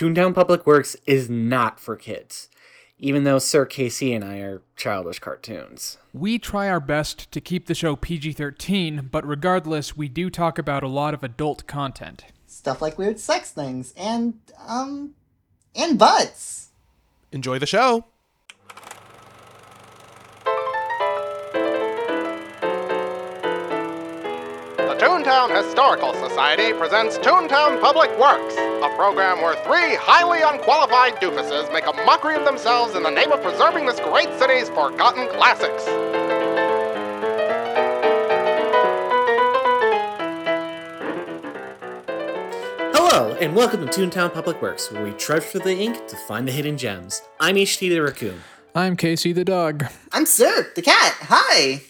Toontown Public Works is not for kids, even though Sir Casey and I are childish cartoons. We try our best to keep the show PG 13, but regardless, we do talk about a lot of adult content. Stuff like weird sex things and, um, and butts. Enjoy the show. Toontown Historical Society presents Toontown Public Works, a program where three highly unqualified doofuses make a mockery of themselves in the name of preserving this great city's forgotten classics. Hello, and welcome to Toontown Public Works, where we trudge through the ink to find the hidden gems. I'm HT the Raccoon. I'm Casey the dog. I'm Sir, the cat. Hi.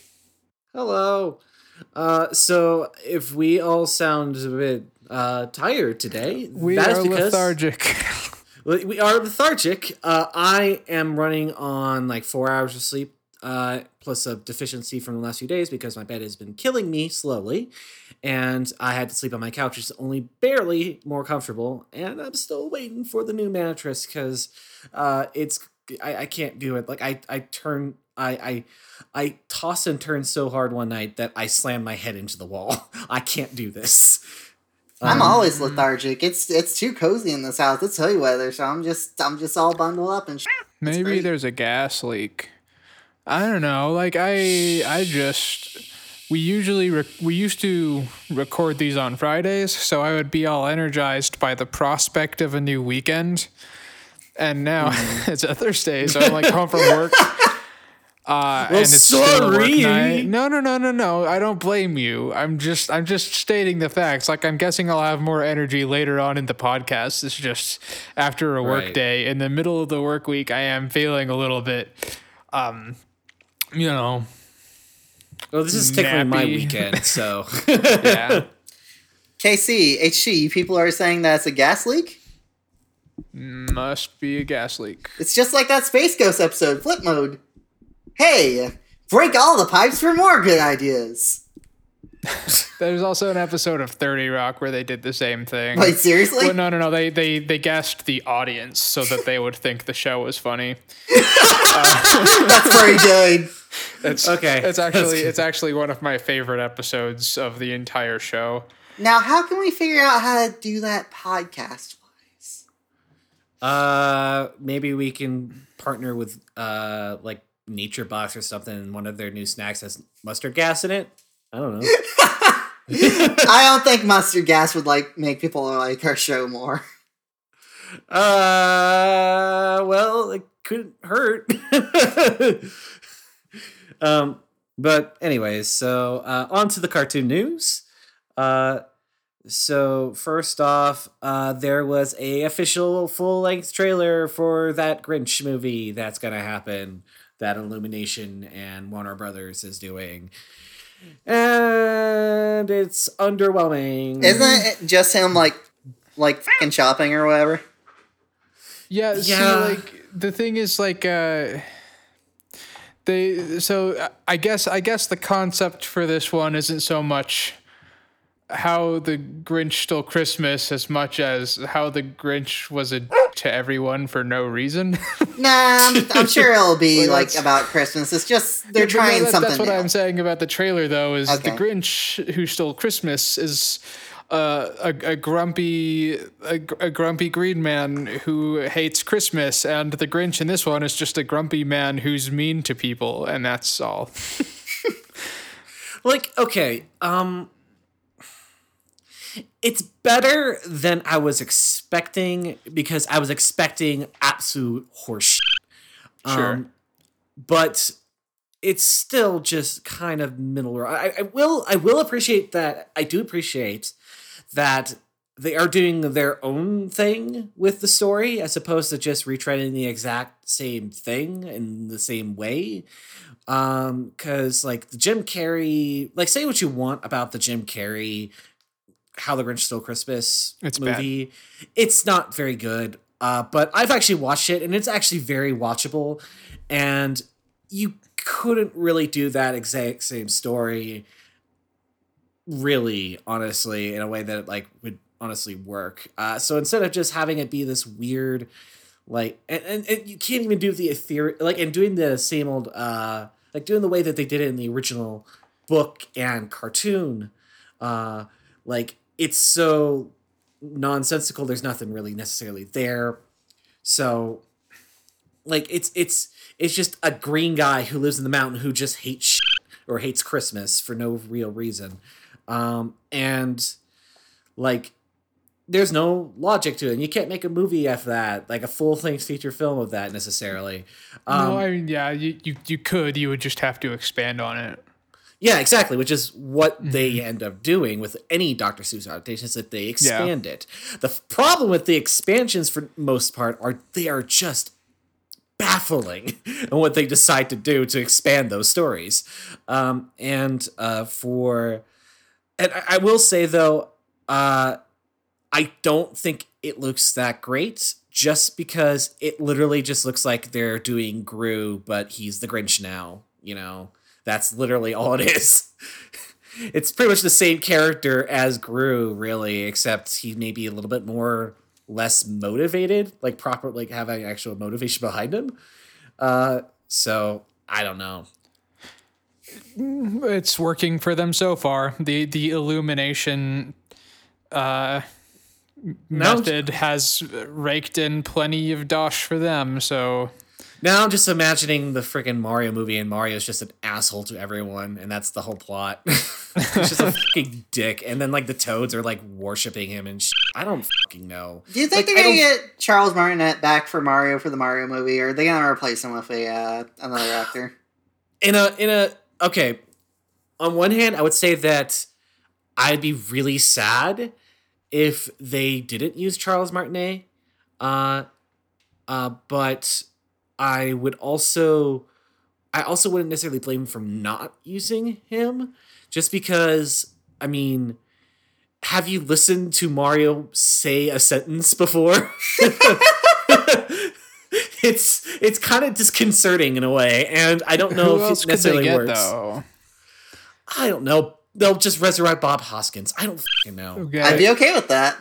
Hello. Uh, so, if we all sound a bit uh, tired today, We that is are because lethargic. We are lethargic. Uh, I am running on like four hours of sleep, uh, plus a deficiency from the last few days because my bed has been killing me slowly, and I had to sleep on my couch, which is only barely more comfortable. And I'm still waiting for the new mattress because uh, it's I, I can't do it. Like I I turn I I I toss and turn so hard one night that I slam my head into the wall. I can't do this. I'm Um, always lethargic. It's it's too cozy in this house. It's hilly weather, so I'm just I'm just all bundled up and. Sh- Maybe there's a gas leak. I don't know. Like I, I just we usually rec- we used to record these on Fridays, so I would be all energized by the prospect of a new weekend. And now it's a Thursday, so I'm like home from work. Uh, and it's still a work sorry. night. No, no, no, no, no. I don't blame you. I'm just, I'm just stating the facts. Like I'm guessing I'll have more energy later on in the podcast. It's just after a work Right. day in the middle of the work week. I am feeling a little bit, um, you know, Well, this is technically my weekend, so yeah. KC, HC, people are saying that it's a gas leak. Must be a gas leak. It's just like that Space Ghost episode, Flip Mode. Hey, break all the pipes for more good ideas. There's also an episode of Thirty Rock where they did the same thing. Wait, seriously? Well, no, no, no. They they they gassed the audience so that they would think the show was funny. That's pretty good. It's Okay, It's actually good. it's actually one of my favorite episodes of the entire show. Now, how can we figure out how to do that podcast wise? uh, maybe we can partner with uh like Nature Box or something. And one of their new snacks has mustard gas in it. I don't know. I don't think mustard gas would like make people like our show more. uh, well, it couldn't hurt. um, but anyways, so uh, on to the cartoon news. Uh, so first off, uh, there was a official full length trailer for that Grinch movie that's gonna happen. That Illumination and Warner Brothers is doing, and it's underwhelming. Isn't it just him like like fucking shopping or whatever? Yeah, Yeah. see, like the thing is, like, uh, they. So I guess I guess the concept for this one isn't so much how the Grinch stole Christmas as much as how the Grinch was a to everyone for no reason. Nah, I'm, I'm sure it'll be Well, like about Christmas. It's just they're Yeah, trying that- something. That's what new. I'm saying about the trailer, though, is the Grinch who stole Christmas is uh, a, a grumpy a, a grumpy green man who hates Christmas, and the Grinch in this one is just a grumpy man who's mean to people, and that's all. like okay um it's better than i was expecting because i was expecting absolute horseshit. Sure. um, but it's still just kind of middle I, I will i will appreciate that i do appreciate that they are doing their own thing with the story as opposed to just retreading the exact same thing in the same way. Um because like the jim carrey like say what you want about the jim carrey how the grinch stole christmas It's bad. movie it's not very good uh but i've actually watched it and it's actually very watchable and you couldn't really do that exact same story really honestly in a way that like would honestly work. Uh, so instead of just having it be this weird, like, and, and, and you can't even do the ethereal, like, and doing the same old, uh, like doing the way that they did it in the original book and cartoon, uh, like it's so nonsensical. There's nothing really necessarily there. So, like, it's it's it's just a green guy who lives in the mountain who just hates or hates Christmas for no real reason, um, and like there's no logic to it. And you can't make a movie after that, like a full length feature film of that necessarily. Um, no, I mean, yeah, you, you you could. You would just have to expand on it. Yeah, exactly. Which is what they end up doing with any Dr. Seuss adaptations that they expand it. The f- problem with the expansions, for most part, are they are just baffling and what they decide to do to expand those stories. Um, and uh, for, and I, I will say though, uh, I don't think it looks that great. Just because it literally just looks like they're doing Gru, but he's the Grinch now. You know, that's literally all it is. it's pretty much the same character as Gru, really, except he may be a little bit more less motivated, like proper, like having actual motivation behind him. Uh, so I don't know. It's working for them so far. The the illumination uh, Now- method has raked in plenty of dosh for them. So Now I'm just imagining the freaking Mario movie, and Mario's just an asshole to everyone, and that's the whole plot. He's just a fucking dick, and then like the Toads are like worshiping him and shit. I don't fucking know. Do you think Like, they're I gonna don't- get Charles Martinet back for Mario for the Mario movie, or are they gonna replace him with a uh, another actor? in a in a okay on one hand i would say that i'd be really sad if they didn't use charles martinet uh uh but i would also i also wouldn't necessarily blame him for not using him just because i mean have you listened to mario say a sentence before? It's it's kind of disconcerting in a way and i don't know who if else it could they necessarily get works. though? i don't know. They'll just resurrect bob hoskins. I don't fucking know. They'll I'd be okay with that.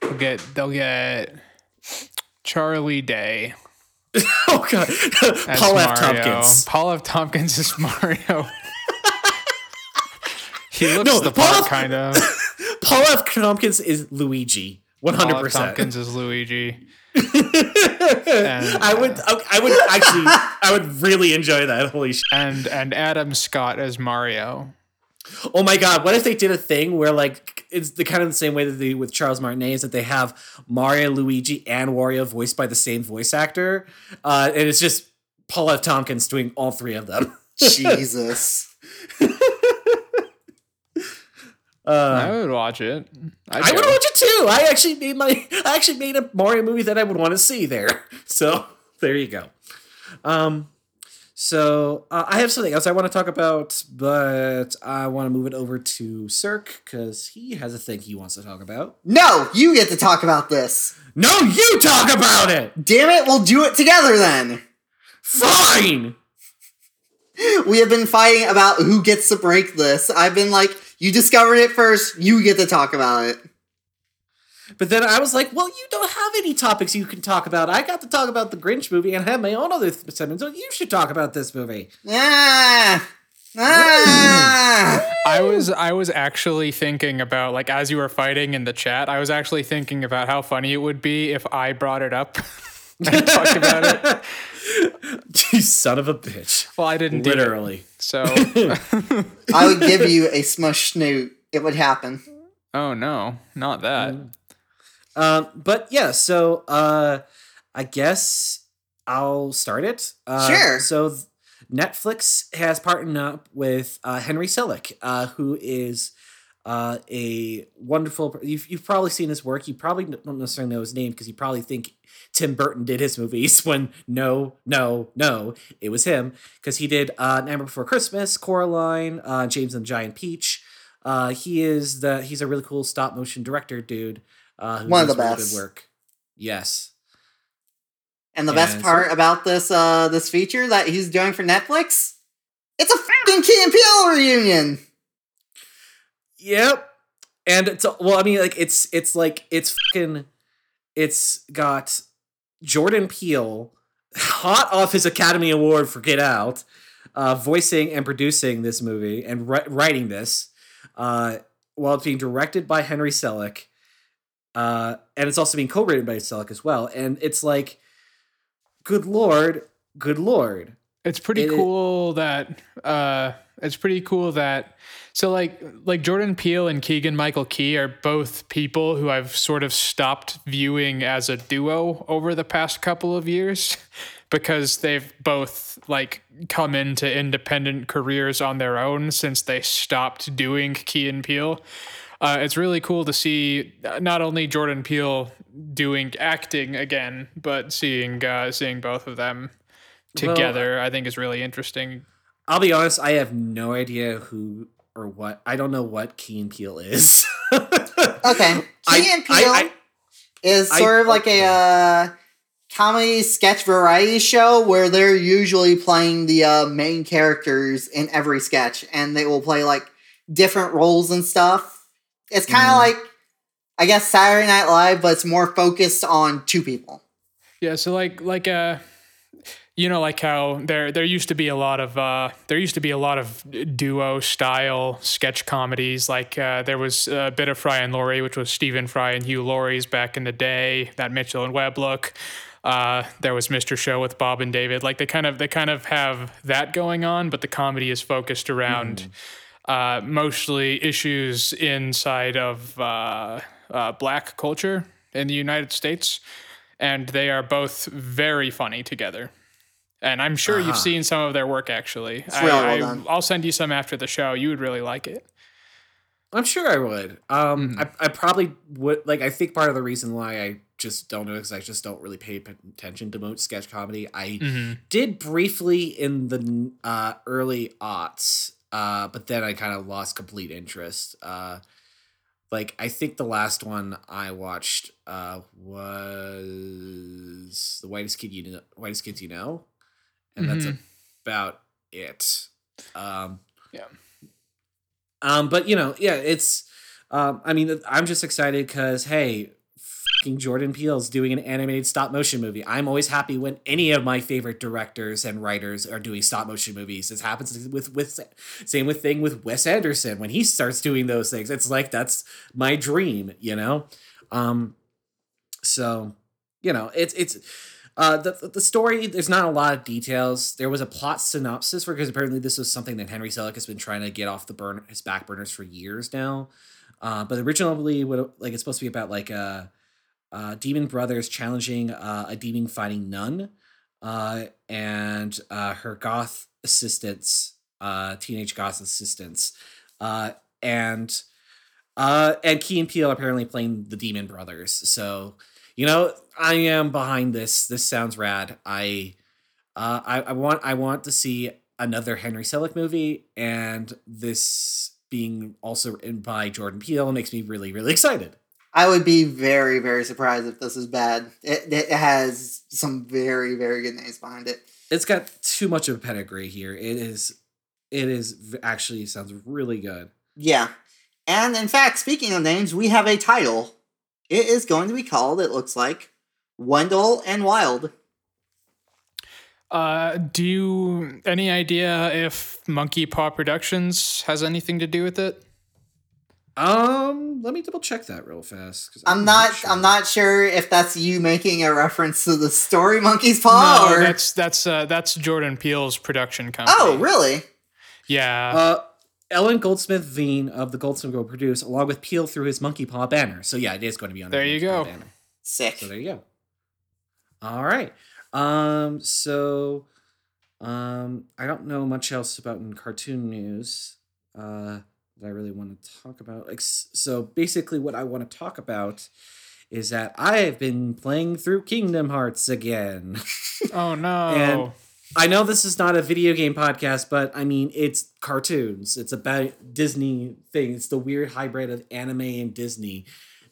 they'll get they'll get Charlie Day oh god paul f tompkins Paul F. Tompkins is Mario. he looks No, the Paul part, F- kind of. paul f tompkins is luigi 100% Paul Tompkins is Luigi. I would, I would actually, I would really enjoy that. Holy shit! and and Adam Scott as Mario. Oh my god! What if they did a thing where like it's the kind of the same way that they with Charles Martinet is that they have Mario, Luigi, and Wario voiced by the same voice actor, uh, and it's just Paul F. Tompkins doing all three of them. Jesus. I Uh, would watch it. I'd I would watch it too. I actually made my, I actually made a Mario movie that I would want to see there. So there you go. Um, so uh, I have something else I want to talk about, but I want to move it over to Cirque because he has a thing he wants to talk about. No, you get to talk about this. No, you talk about it. Damn it, we'll do it together then. Fine. We have been fighting about who gets to break this. I've been like, you discovered it first, you get to talk about it. But then I was like, well, you don't have any topics you can talk about. I got to talk about the Grinch movie and I have my own other th- segments. So you should talk about this movie. Ah! Ah! I was I was actually thinking about like as you were fighting in the chat, I was actually thinking about how funny it would be if I brought it up and talked about it. you son of a bitch. Well, I didn't do it, Literally. so I would give you a smush snoot. It would happen. oh no, not that. Um, but yeah, so uh, I guess I'll start it. Uh, Sure. So Netflix has partnered up with uh, Henry Selick, uh, who is uh, a wonderful. You've, you've probably seen his work. You probably don't necessarily know his name because you probably think Tim Burton did his movies. When no, no, no, it was him because he did uh, Nightmare Before Christmas, Coraline, uh, James and the Giant Peach. Uh, he is the he's a really cool stop motion director dude. Uh, One of the really best. Good work. Yes. And the Yeah, best so- part about this uh this feature that he's doing for Netflix, it's a fucking Key and Peele reunion. Yep. and it's well, I mean, like it's it's like it's fucking, it's got Jordan Peele hot off his Academy Award for Get Out, uh, voicing and producing this movie and ri- writing this, uh, while it's being directed by Henry Selick, uh, and it's also being co-written by Selick as well. And it's like, good lord, good lord. It's pretty It- cool that uh it's pretty cool that so like like Jordan Peele and Keegan Michael Key are both people who I've sort of stopped viewing as a duo over the past couple of years because they've both like come into independent careers on their own since they stopped doing Key and Peele. Uh, it's really cool to see uh, not only Jordan Peele doing acting again, but seeing uh, seeing both of them Well, together. I think is really interesting. I'll be honest, I have no idea who or what. I don't know what Key and Peele is. Okay, I- and Peele I- I- is I- sort of like a uh, comedy sketch variety show where they're usually playing the uh, main characters in every sketch, and they will play like different roles and stuff. It's kind of Mhm. like, I guess, Saturday Night Live, but it's more focused on two people. Yeah, so like like uh you know like how there there used to be a lot of uh there used to be a lot of duo style sketch comedies like uh there was a bit of Fry and Laurie which was Stephen Fry and Hugh Laurie's back in the day that Mitchell and Webb look uh there was Mr. Show with Bob and David like they kind of they kind of have that going on but the comedy is focused around uh mostly issues inside of uh, uh black culture in the United States and they are both very funny together. And I'm sure Uh-huh. you've seen some of their work actually. It's really well I, will send you some after the show. You would really like it. I'm sure I would. Um, Mhm. I, I probably would. Like, I think part of the reason why I just don't know is I just don't really pay attention to most sketch comedy. I Mm-hmm. did briefly in the uh, early aughts, uh, but then I kind of lost complete interest. Uh, like, I think the last one I watched uh, was the whitest kid you know, whitest kids you know, and that's Mhm. about it. Um, Yeah. um, but you know, yeah, it's. Um, I mean, I'm just excited because hey, Jordan Peele's doing an animated stop motion movie. I'm always happy when any of my favorite directors and writers are doing stop motion movies. This happens with with same with thing with Wes Anderson when he starts doing those things. It's like that's my dream, you know. Um, so you know, it's it's. Uh, the, the story, there's not a lot of details. There was a plot synopsis for because apparently this was something that Henry Selick has been trying to get off the burn his back burners for years now. Uh, but originally, what like it's supposed to be about like uh, uh, demon brothers challenging uh, a demon fighting nun, uh, and uh, her goth assistants, uh, teenage goth assistants, uh, and uh, and Key and Peele apparently playing the demon brothers. So you know, I am behind this. This sounds rad. I, uh, I, I want, I want to see another Henry Selick movie, and this being also written by Jordan Peele makes me really, really excited. I would be very, very surprised if this is bad. It, it has some very, very good names behind it. It's got too much of a pedigree here. It is, it is actually sounds really good. Yeah. And in fact, speaking of names, we have a title. It is going to be called, it looks like, Wendell and Wild. Uh, do you any idea if Monkey Paw Productions has anything to do with it? Um, let me double check that real fast. I'm not sure. I'm not sure if that's you making a reference to the story Monkey's Paw no, or that's that's uh, that's Jordan Peele's production company. Oh, really? Yeah. Uh, Ellen Goldsmith Vein of the Goldsmith Group produced, along with Peele through his Monkey Paw banner. So yeah, it is going to be on. There you go. banner. Sick. So there you go. All right. Um. So, um, I don't know much else about in cartoon news. Uh, that I really want to talk about. Like, so basically, what I want to talk about is that I've been playing through Kingdom Hearts again. oh no. and- I know this is not a video game podcast, but I mean, it's cartoons. It's about Disney thing. It's the weird hybrid of anime and Disney.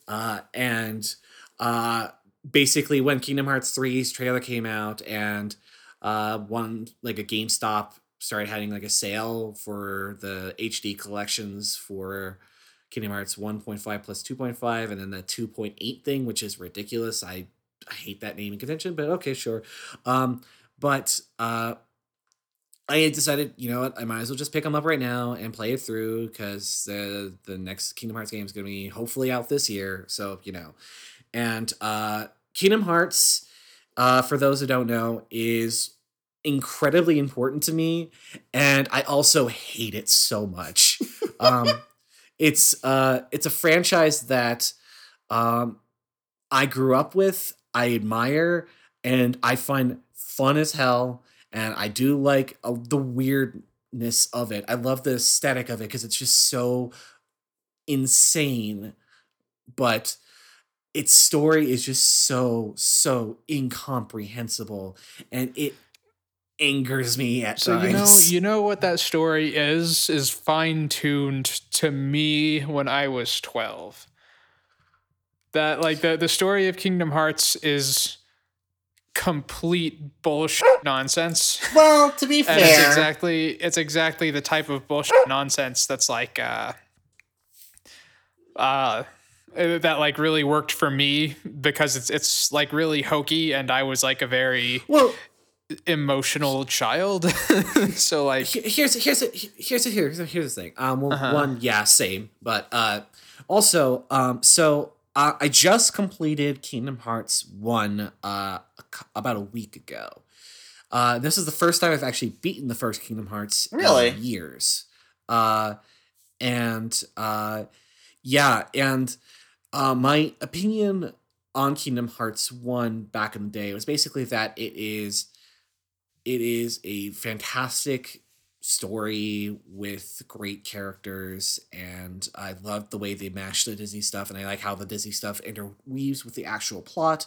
Uh, and uh, basically, when Kingdom Hearts 3's trailer came out and uh, one, like a GameStop started having like a sale for the HD collections for Kingdom Hearts 1.5 plus 2.5, and then the 2.8 thing, which is ridiculous. I, I hate that naming convention, but okay, sure. Um, but uh, I decided, you know what, I might as well just pick them up right now and play it through because the the next Kingdom Hearts game is going to be hopefully out this year. So you know, and uh, Kingdom Hearts, uh, for those who don't know, is incredibly important to me, and I also hate it so much. um, it's uh, it's a franchise that um, I grew up with, I admire, and I find fun as hell and I do like uh, the weirdness of it. I love the aesthetic of it because it's just so insane, but its story is just so so incomprehensible, and it angers me at So times. you know, you know what that story is is fine tuned to me when I was twelve. That like the the story of Kingdom Hearts is complete bullshit nonsense. Well, to be And it's fair, exactly it's exactly the type of bullshit nonsense that's like uh uh that like really worked for me because it's it's like really hokey and I was like a very well, emotional child. so like he- here's here's here's here's here's the thing. Um, well, Uh-huh. one, yeah, same, but uh, also, um, so uh, I just completed Kingdom Hearts one uh about a week ago. Uh, this is the first time I've actually beaten the first Kingdom Hearts Really? in years. Uh, and uh, yeah, and uh, my opinion on Kingdom Hearts one back in the day was basically that it is it is a fantastic story with great characters and i love the way they mash the disney stuff and i like how the disney stuff interweaves with the actual plot.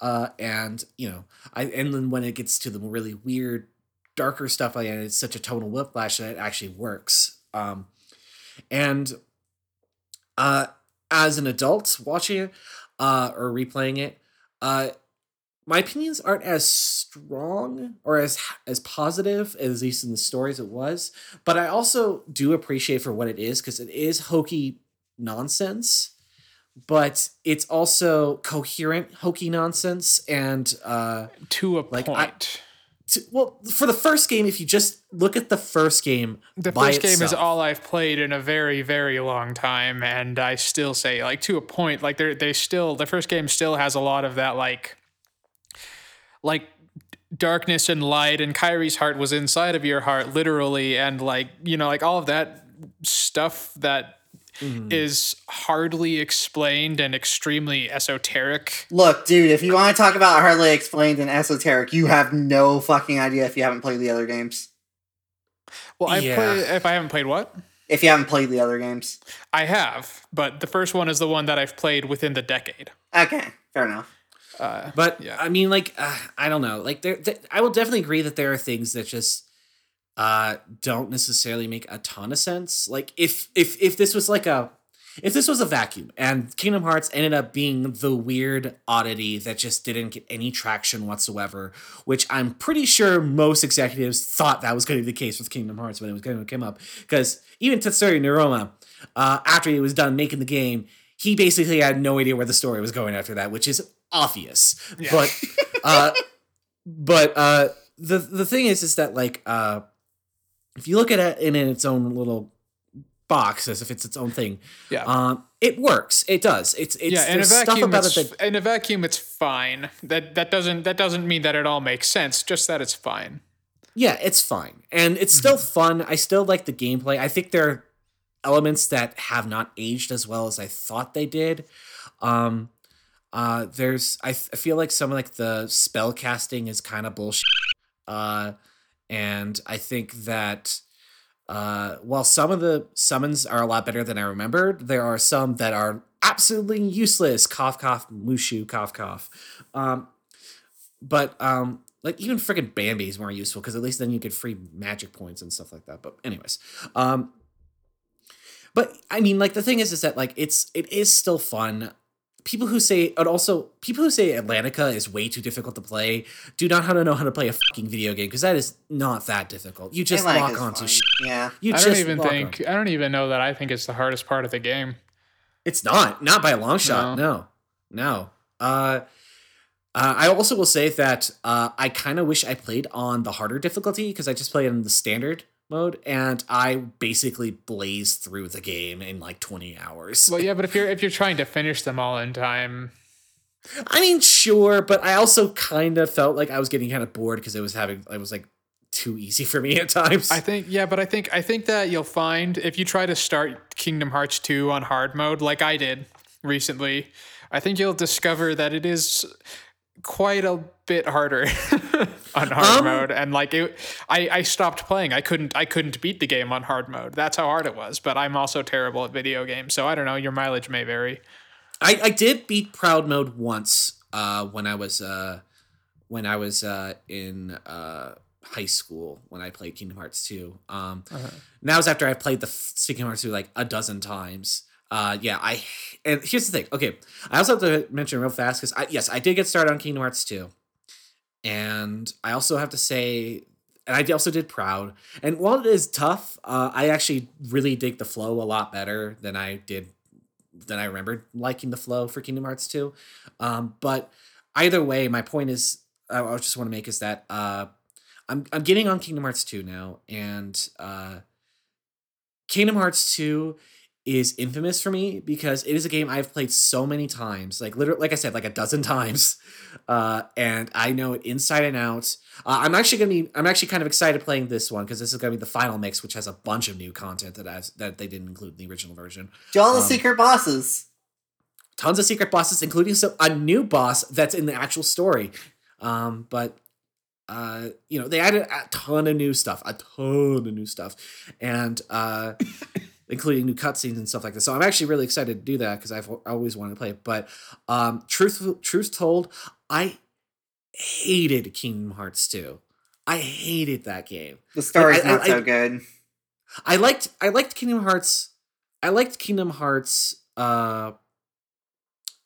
Uh and you know i and then when it gets to the really weird darker stuff like it's such a tonal whiplash that it actually works. Um and uh as an adult watching it uh or replaying it uh my opinions aren't as strong or as as positive as at least in the stories it was but i also do appreciate for what it is because it is hokey nonsense but it's also coherent hokey nonsense and uh to a Like, point. I- t- well for the first game if you just look at the first game the first game is all I've played in a very, very long time, and I still say, like, to a point, like, they they still the first game still has a lot of that, like, like darkness and light, and Kairi's heart was inside of your heart, literally, and like, you know, like all of that stuff that is Mm-hmm. hardly explained and extremely esoteric. look, dude, if you want to talk about hardly explained and esoteric, you have no fucking idea if you haven't played the other games. Well, I Yeah. play if I haven't played what. If you haven't played the other games. I have, but the first one is the one that I've played within the decade. Okay, fair enough. Uh, But Yeah. I mean, like, uh, I don't know. Like, there, th- I will definitely agree that there are things that just uh, don't necessarily make a ton of sense. Like, if if if this was like a if this was a vacuum and Kingdom Hearts ended up being the weird oddity that just didn't get any traction whatsoever, which I'm pretty sure most executives thought that was going to be the case with Kingdom Hearts when it was going to come up, because even Tetsuya Nomura, uh, after he was done making the game, he basically had no idea where the story was going after that, which is obvious. But uh, but uh, the the thing is, is that like uh, if you look at it in, in its own little box as if it's its own thing, Yeah. um, it works. It does. It's it's yeah, in a vacuum, about it's, it that in a vacuum, it's fine. That that doesn't that doesn't mean that it all makes sense. Just that it's fine. yeah, it's fine and it's still fun. I still like the gameplay. I think there are elements that have not aged as well as I thought they did. Um, uh, there's I feel like some like the spell casting is kind of bullshit. Uh, and I think that uh, while some of the summons are a lot better than I remembered, there are some that are absolutely useless. Cough, cough, mushu, cough, cough. Um, but um, like even freaking Bambi is more useful because at least then you get free magic points and stuff like that. But anyways, um, but I mean, like the thing is, is that like it's it is still fun. People who say and also people who say Atlantica is way too difficult to play do not how to know how to play a fucking video game because that is not that difficult. You just Atlantica's lock onto fine. shit. Yeah. You I just don't even think onto- I don't even know that I think it's the hardest part of the game. It's not. Not by a long shot. No. No. Uh, uh, I also will say that uh, I kind of wish I played on the harder difficulty because I just played on the standard mode and I basically blazed through the game in like 20 hours. Well, yeah, but if you're if you're trying to finish them all in time, I mean, sure, but I also kind of felt like I was getting kind of bored because it was having, it was like too easy for me at times. I think yeah, but I think I think that you'll find if you try to start Kingdom Hearts 2 on hard mode like I did recently, I think you'll discover that it is quite a bit harder on hard Um, mode and like it I I stopped playing. I couldn't I couldn't beat the game on hard mode. That's how hard it was, but I'm also terrible at video games. So I don't know, your mileage may vary. I, I did beat proud mode once uh, when I was uh, when I was uh, in uh, high school when I played Kingdom Hearts 2. Um, Uh-huh. And that was after I played the f- Kingdom Hearts 2 like a dozen times. Uh, yeah, I and here's the thing. Okay, I also have to mention real fast because I, yes, I did get started on Kingdom Hearts 2, and I also have to say, and I also did Proud. And while it is tough, uh, I actually really dig the flow a lot better than I did than I remembered liking the flow for Kingdom Hearts 2. Um, but either way, my point is, I, I just want to make is that uh, I'm I'm getting on Kingdom Hearts 2 now, and uh, Kingdom Hearts 2 is infamous for me because it is a game I've played so many times, like literally, like I said, like a dozen times, uh, and I know it inside and out. Uh, I'm actually gonna be, I'm actually kind of excited playing this one because this is gonna be the final mix, which has a bunch of new content that has that they didn't include in the original version. Do all the Um, secret bosses. Tons of secret bosses, including some a new boss that's in the actual story. Um, but uh, you know, they added a ton of new stuff, a ton of new stuff, and uh, including new cutscenes and stuff like that. So I'm actually really excited to do that because I've always wanted to play it. But um, truth, truth told, I hated Kingdom Hearts 2. I hated that game. The story's I- I- not so I- good. I liked I liked Kingdom Hearts. I liked Kingdom Hearts. Uh,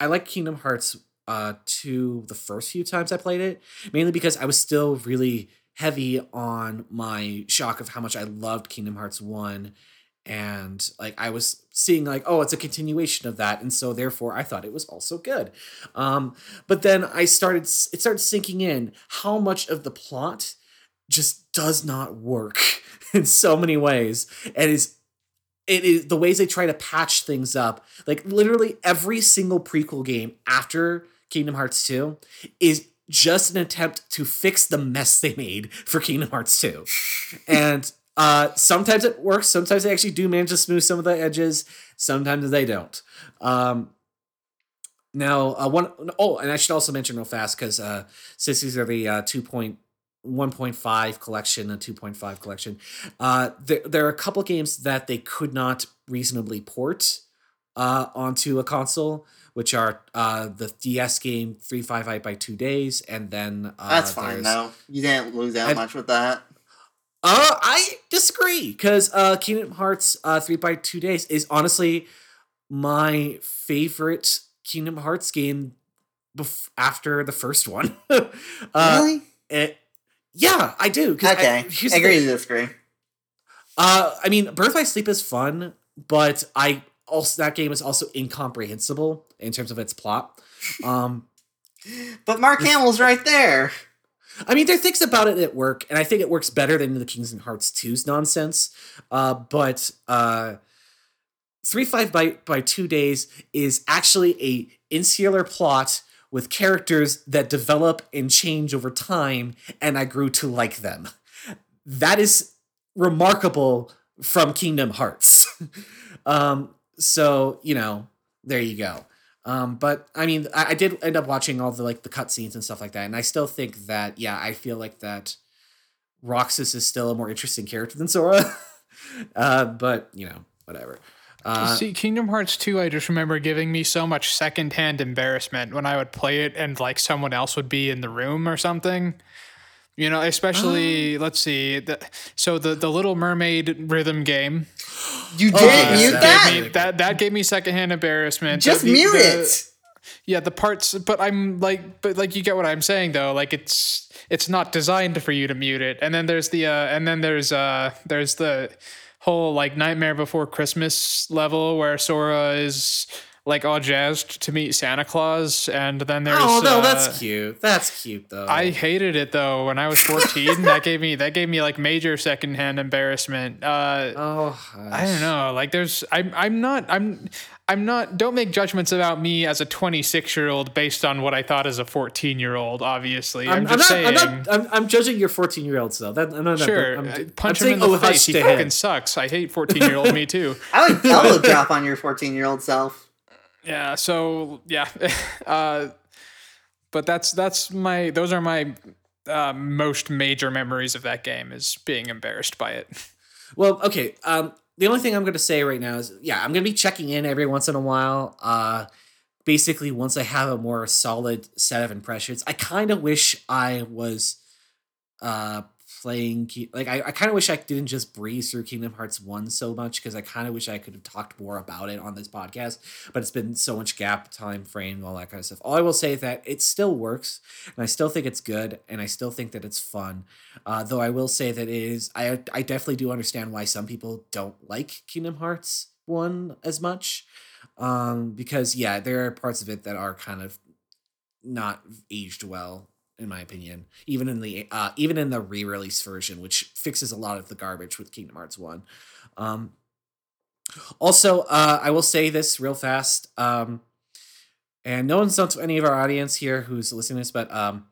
I liked Kingdom Hearts uh two the first few times I played it, mainly because I was still really heavy on my shock of how much I loved Kingdom Hearts one, and like I was seeing like oh it's a continuation of that, and so therefore I thought it was also good. Um, but then I started it started sinking in how much of the plot just does not work in so many ways and is it is the ways they try to patch things up like literally every single prequel game after kingdom hearts 2 is just an attempt to fix the mess they made for kingdom hearts 2 and uh sometimes it works sometimes they actually do manage to smooth some of the edges sometimes they don't um now uh one oh and i should also mention real fast because uh since these are the uh 2. 1.5 collection and 2.5 collection. Uh, there, there are a couple games that they could not reasonably port uh, onto a console, which are uh, the DS game 358 by two days, and then uh, That's fine though. You didn't lose out I- much with that. Uh, I disagree because uh, Kingdom Hearts uh, three by two days is honestly my favorite Kingdom Hearts game bef- after the first one. uh, really? it- yeah, I do. Okay. here's the Agree to disagree. Uh, I mean, Birth by Sleep is fun, but I also that game is also incomprehensible in terms of its plot. Um, But Mark Hamill's right there. I mean, there are things about it that work, and I think it works better than the Kingdom Hearts 2's nonsense. Uh, but uh, three five by by two days is actually a insular plot with characters that develop and change over time, and I grew to like them. That is remarkable from Kingdom Hearts. um, so you know, there you go. Um, but I mean, I, I did end up watching all the like the cutscenes and stuff like that, and I still think that yeah, I feel like that Roxas is still a more interesting character than Sora. uh, but you know, whatever. Uh, See, Kingdom Hearts 2, I just remember giving me so much secondhand embarrassment when I would play it and like someone else would be in the room or something. You know, especially let's see, the, so the the Little Mermaid rhythm game You Oh, didn't yes, mute that that? gave me, that that gave me secondhand embarrassment. Just The- mute the- it. Yeah, the parts, but I'm like, but like you get what I'm saying though. Like it's it's not designed for you to mute it. And then there's the uh, and then there's uh, there's the whole like Nightmare Before Christmas level where Sora is like all jazzed to meet Santa Claus, and then there's oh no, uh, that's cute. That's cute though. I hated it though when I was 14. that gave me that gave me like major secondhand embarrassment. Uh, oh, I don't know. Like there's I'm I'm not I'm I'm not don't make judgments about me as a 26 year old based on what I thought as a 14 year old. Obviously, I'm, I'm, just not, saying. I'm, not, I'm, I'm judging your 14 year olds though. That, no, no, Sure, I'm, uh, I'm punch him saying, in the oh, face. He fucking sucks. I hate 14 year old me too. I would elbow drop on your 14 year old self. Yeah. So yeah, uh, but that's that's my those are my uh, most major memories of that game is being embarrassed by it. Well, okay. Um, the only thing I'm going to say right now is, yeah, I'm going to be checking in every once in a while. Uh, basically, once I have a more solid set of impressions, I kind of wish I was uh playing like I, I kind of wish I didn't just breeze through Kingdom Hearts 1 so much because I kind of wish I could have talked more about it on this podcast but it's been so much gap time frame all that kind of stuff. All I will say is that it still works and I still think it's good and I still think that it's fun. Uh, though I will say that it is I I definitely do understand why some people don't like Kingdom Hearts 1 as much um because yeah there are parts of it that are kind of not aged well in my opinion even in the uh even in the re-release version which fixes a lot of the garbage with kingdom hearts 1 um also uh i will say this real fast um and no one's known to any of our audience here who's listening to this but um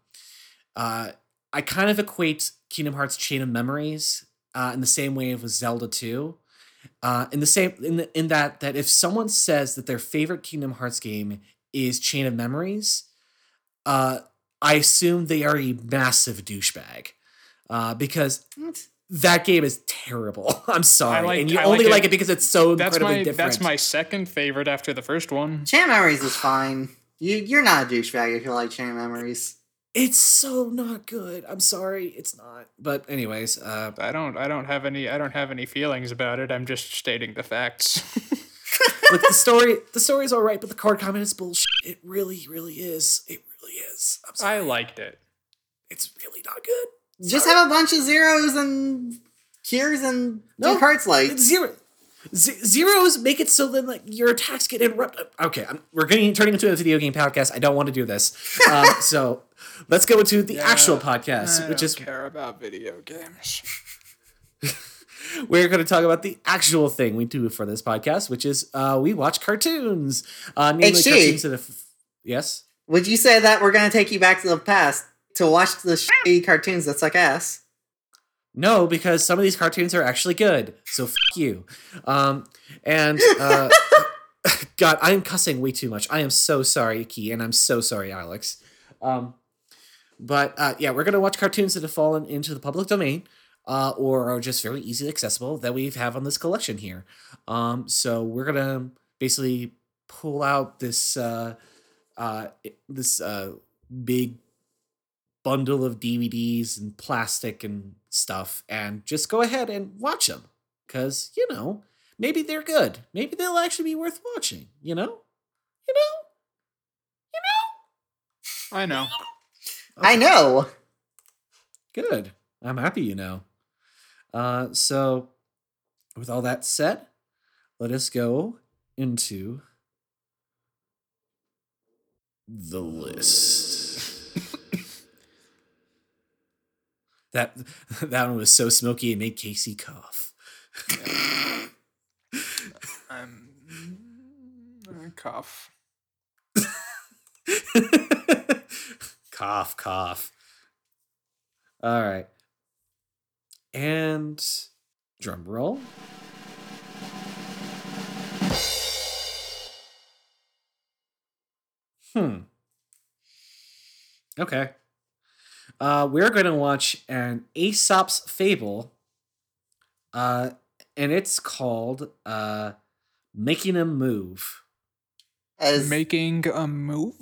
uh i kind of equate kingdom hearts chain of memories uh in the same way with zelda 2 uh, in the same in the, in that that if someone says that their favorite Kingdom Hearts game is Chain of Memories, uh, I assume they are a massive douchebag, uh, because that game is terrible. I'm sorry, like- and you I only like like it- it, because it's so That's incredibly my different. that's my second favorite after the first one. Chain Memories is fine. You, you're not a douchebag if you like Chain Memories. It's so not good. I'm sorry, it's not. But anyways, uh, I don't I don't have any I don't have any feelings about it. I'm just stating the facts. look, the story the story's all right, but the card combat is bullshit. It really, really is. It really is. I'm sorry. I liked it. it's really not good. Just have a bunch of zeros and cures and No, do cards like. Zero. Z- zeros make it so that like your attacks get interrupted. Okay, I'm, we're getting turning into a video game podcast. I don't want to do this. Um, so let's go into the actual podcast, which is care about video games. we're going to talk about the actual thing we do for this podcast, which is uh, we watch cartoons. Uh, namely HG. cartoons that have, yes. Would you say that we're gonna take you back to the past to watch the shitty cartoons that suck ass? No, because some of these cartoons are actually good. So f- you. Um, and uh, God, I am cussing way too much. I am so sorry, Key, and I'm so sorry, Alex. Um, but uh, yeah, we're gonna watch cartoons that have fallen into the public domain, uh, or are just very easily accessible that we have on this collection here. Um, so we're gonna basically pull out this uh, uh, this uh, big bundle of DVDs and plastic and stuff and just go ahead and watch them cuz you know maybe they're good. Maybe they'll actually be worth watching you know? You know? You know? I know. I know. good. I'm happy you know. Uh so with all that said let us go into the list that that one was so smoky it made casey cough I'm uh, cough. cough, cough. All right. And drum roll. Hmm. Okay. Uh, we're going to watch an Aesop's Fable. Uh, and it's called uh, Making a Move. As Making a move.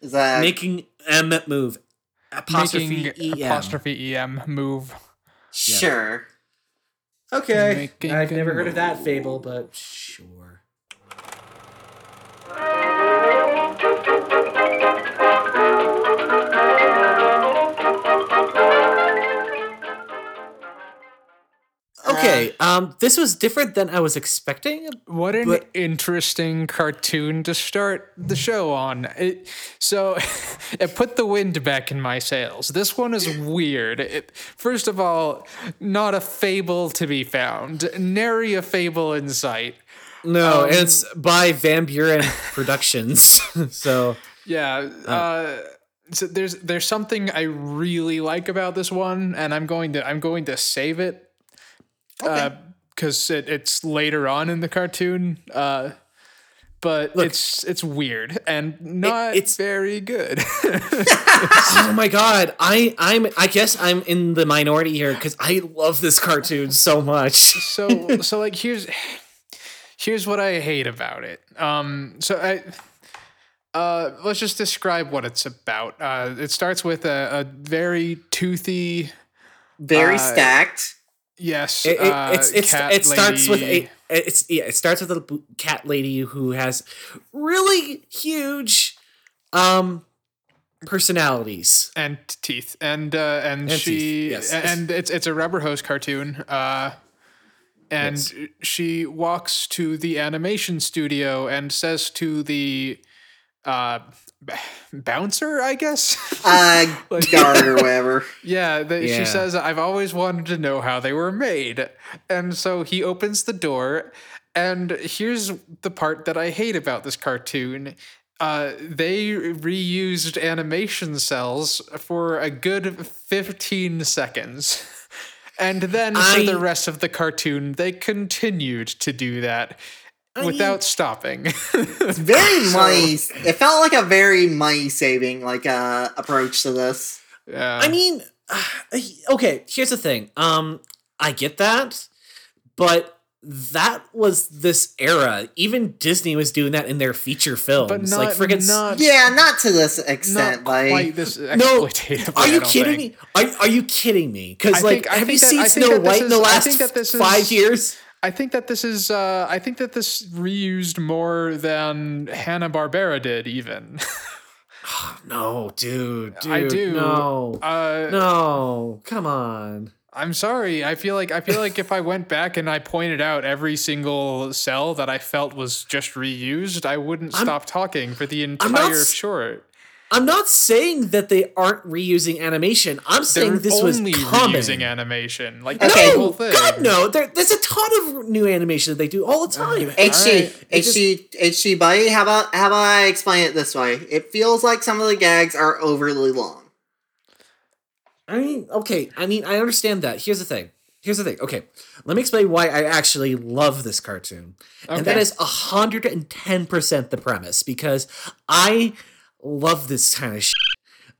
is that Making M move. Apostrophe Making E M. apostrophe em move. sure? Okay. Making I've a never heard of that fable, but sure. Say, um, this was different than I was expecting. What an But- interesting cartoon to start the show on. It, so, it put the wind back in my sails. This one is weird. It, first of all, not a fable to be found, nary a fable in sight. No, Um, and it's by Van Beuren Productions. so Yeah. Uh, so there's there's something I really like about this one, and I'm going to I'm going to save it because it, it's later on in the cartoon. Uh, but it's it's weird and not it's- very good. oh my god, I I'm I guess I'm in the minority here because I love this cartoon so much. so so like here's here's what I hate about it. Um, so I. Uh, let's just describe what it's about. Uh, it starts with a, a very toothy, Very Uh, stacked. Yes. It, it, uh, it's it's it starts with a it's yeah it starts with a cat lady who has really huge um personalities. and teeth and uh and, And she yes. and it's it's a rubber hose cartoon uh and Yes. she walks to the animation studio and says to the uh b- bouncer i guess Uh, Like- guard or whatever. yeah, that Yeah. she says i've always wanted to know how they were made and so he opens the door and here's the part that i hate about this cartoon uh, they reused animation cells for a good 15 seconds. And then for the rest of the cartoon, they continued to do that without stopping. It's very money. It felt like a very money saving like uh approach to this. yeah. I mean, okay, here's the thing. Um, I get that, but that was this era. Even Disney was doing that in their feature films. but not, like friggin' not, Yeah, not to this not extent, buddy. quite this No, exploitative. Are you kidding think. me? Are, are you kidding me? Because like, think- have you seen Snow that this White in the last think that five is- years? I think that this is. Uh, I think that this reused more than Hanna Barbera did, even. No, dude, dude, I do. No, Uh, no, come on. I'm sorry. I feel like I feel like if I went back and I pointed out every single cell that I felt was just reused, I wouldn't I'm- stop talking for the not entire s- short. I'm not saying that they aren't reusing animation. I'm saying They're this was only common. reusing animation. Like Okay. that's the whole No, thing. God no. There, there's a ton of new animation that they do all the time. HG, Alright. It just- HG, HG, buddy. How about how about I explain it this way? It feels like some of the gags are overly long. I mean, okay. I mean, I understand that. Here's the thing. Here's the thing. Okay, let me explain why I actually love this cartoon, and that is hundred and ten percent the premise because I love this kind of. Shit.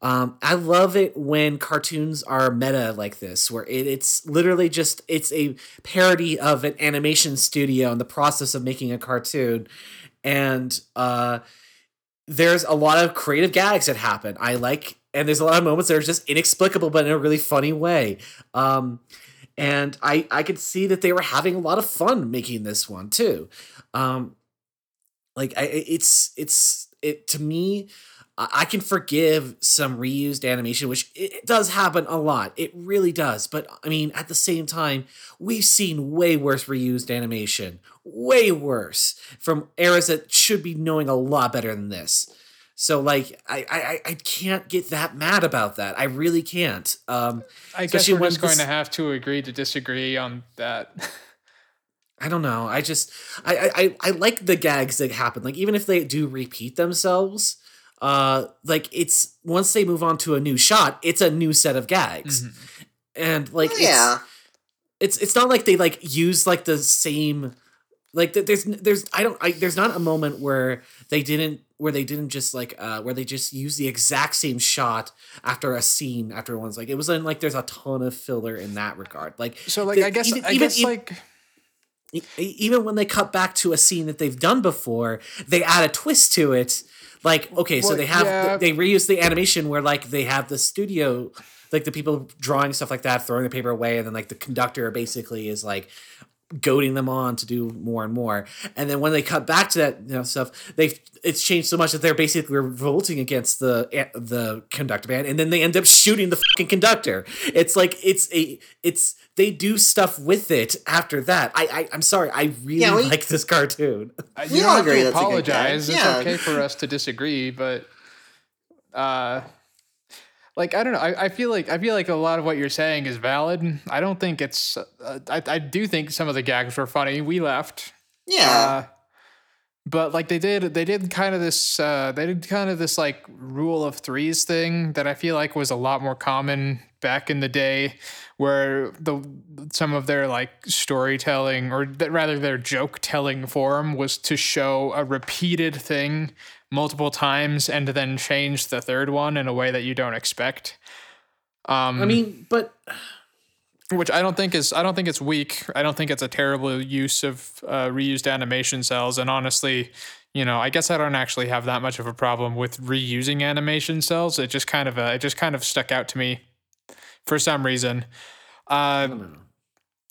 Um, I love it when cartoons are meta like this, where it, it's literally just it's a parody of an animation studio and the process of making a cartoon, and uh, there's a lot of creative gags that happen. I like, and there's a lot of moments that are just inexplicable, but in a really funny way. Um, and I I could see that they were having a lot of fun making this one too. Um, like I, I- it's it's it to me. I can forgive some reused animation, which it does happen a lot. It really does. But I mean, at the same time, we've seen way worse reused animation, way worse from eras that should be knowing a lot better than this. So like, I I I- can't get that mad about that. I really can't. Um, I guess we're just going to have to agree to disagree on that. I don't know. I just I, I I I like the gags that happen. Like even if they do repeat themselves, uh, like it's once they move on to a new shot, it's a new set of gags, Mm-hmm. and like it's, yeah, it's it's not like they like use like the same like th- there's there's I don't I there's not a moment where they didn't where they didn't just like uh where they just use the exact same shot after a scene after one's like it was in like there's a ton of filler in that regard like so, like, the- I guess, even- I even- guess, even- like, e- even when they cut back to a scene that they've done before, they add a twist to it. Like, okay, so they have yeah. they reuse the animation where like they have the studio, like the people drawing stuff like that, throwing the paper away, and then like the conductor basically is like goading them on to do more and more. And then when they cut back to that you know, stuff, they've it's changed so much that they're basically revolting against the eh, the conductor band, and then they end up shooting the fucking conductor. It's like it's a it's they do stuff with it after that. I, I I'm sorry, I really Yeah, we- like this cartoon. We you all don't have agree to that's a good apologize. guy. It's Yeah. okay for us to disagree, but uh, like I don't know. I, I feel like I feel like a lot of what you're saying is valid. I don't think it's. Uh, I I do think some of the gags were funny. We laughed. Yeah. Uh, but like they did, they did kind of this. Uh, they did kind of this like rule of threes thing that I feel like was a lot more common back in the day, where the some of their like storytelling or th- rather their joke telling form was to show a repeated thing multiple times and then change the third one in a way that you don't expect. Um, I mean, but which I don't think is I don't think it's weak. I don't think it's a terrible use of uh, reused animation cells. And honestly, you know, I guess I don't actually have that much of a problem with reusing animation cells. It just kind of uh, it just kind of stuck out to me for some reason. Uh, I don't know.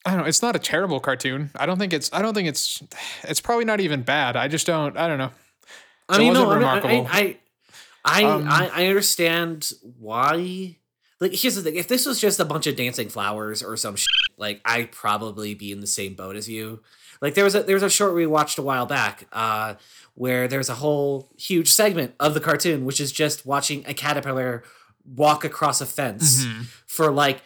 I don't know. It's not a terrible cartoon. I don't think it's. I don't think it's. It's probably not even bad. I just don't. I don't know. I It mean, no, wasn't I, mean, remarkable. I, I, I, Um, I, I understand why. Like, here's the thing: if this was just a bunch of dancing flowers or some shit, like, I'd probably be in the same boat as you. Like, there was a there was a short we watched a while back, uh, where there's a whole huge segment of the cartoon, which is just watching a caterpillar walk across a fence Mm-hmm. for like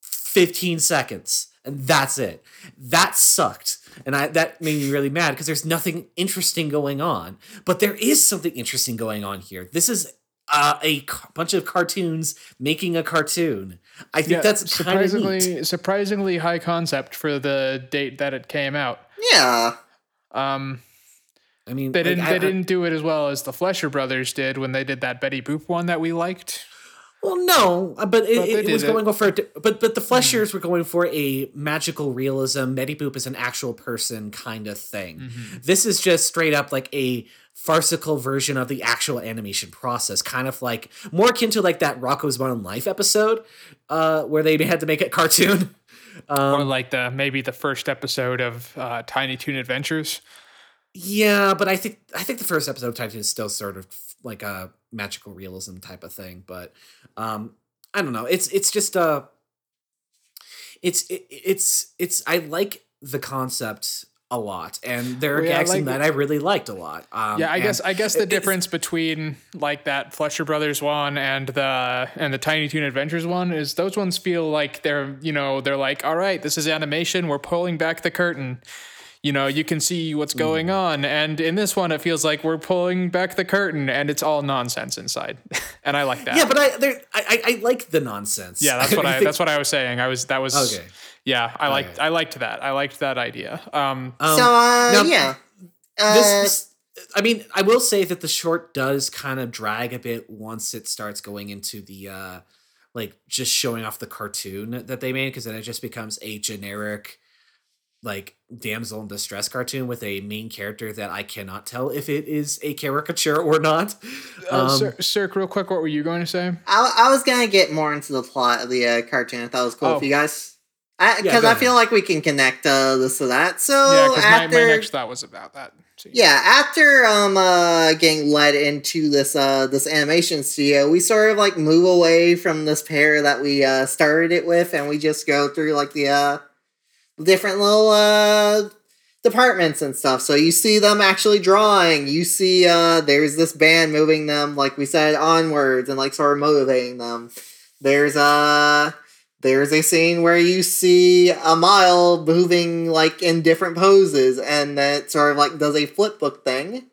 15 seconds and that's it that sucked and I, that made me really mad because there's nothing interesting going on but there is something interesting going on here this is uh, a c- bunch of cartoons making a cartoon i think that's surprisingly neat. surprisingly high concept for the date that it came out. Yeah. Um, i mean They like, didn't. I- they I- didn't do it as well as the Fleischer brothers did when they did that Betty Boop one that we liked. Well, no, uh, but it, But it, was did it. going for. a But but the Fleischers were going for a magical realism. Betty Boop is an actual person kind of thing. Mm-hmm. This is just straight up like a farcical version of the actual animation process, kind of like more akin to like that Rocko's Modern Life episode, uh, where they had to make it cartoon. Um, or like the maybe the first episode of uh, Tiny Toon Adventures. Yeah, but I think I think the first episode of Titan is still sort of like a magical realism type of thing. But um, I don't know. It's it's just uh it's it, it's it's I like the concept a lot, and there are yeah, gags in like- that I really liked a lot. Um, Yeah, I guess I guess the it- difference between like that Fleischer Brothers one and the and the Tiny Toon Adventures one is those ones feel like they're you know they're like all right this is animation we're pulling back the curtain you know you can see what's going Mm. on and in this one it feels like we're pulling back the curtain and it's all nonsense inside and I like that Yeah, but I there I, I I like the nonsense. yeah that's what I think- that's what I was saying I was that was Okay. yeah I liked Okay. I liked that I liked that idea um Um, so, uh, now- yeah. Uh, this, this I mean, I will say that the short does kind of drag a bit once it starts going into the uh like just showing off the cartoon that they made because then it just becomes a generic like damsel in distress cartoon with a main character that I cannot tell if it is a caricature or not. uh, Um, Sir, Cirque, real quick what were you going to say I, I was gonna get more into the plot of the uh, cartoon. I thought it was cool Oh. for you guys. Because Yeah, I ahead. feel like we can connect uh, this to that. So yeah because my, after, my next thought was about that So, yeah, after um uh getting led into this uh this animation studio, we sort of like move away from this pair that we uh started it with, and we just go through like the uh different little uh departments and stuff. So you see them actually drawing. You see uh there's this band moving them, like we said, onwards and like sort of motivating them. There's uh there's a scene where you see a mile moving like in different poses and that sort of like does a flip book thing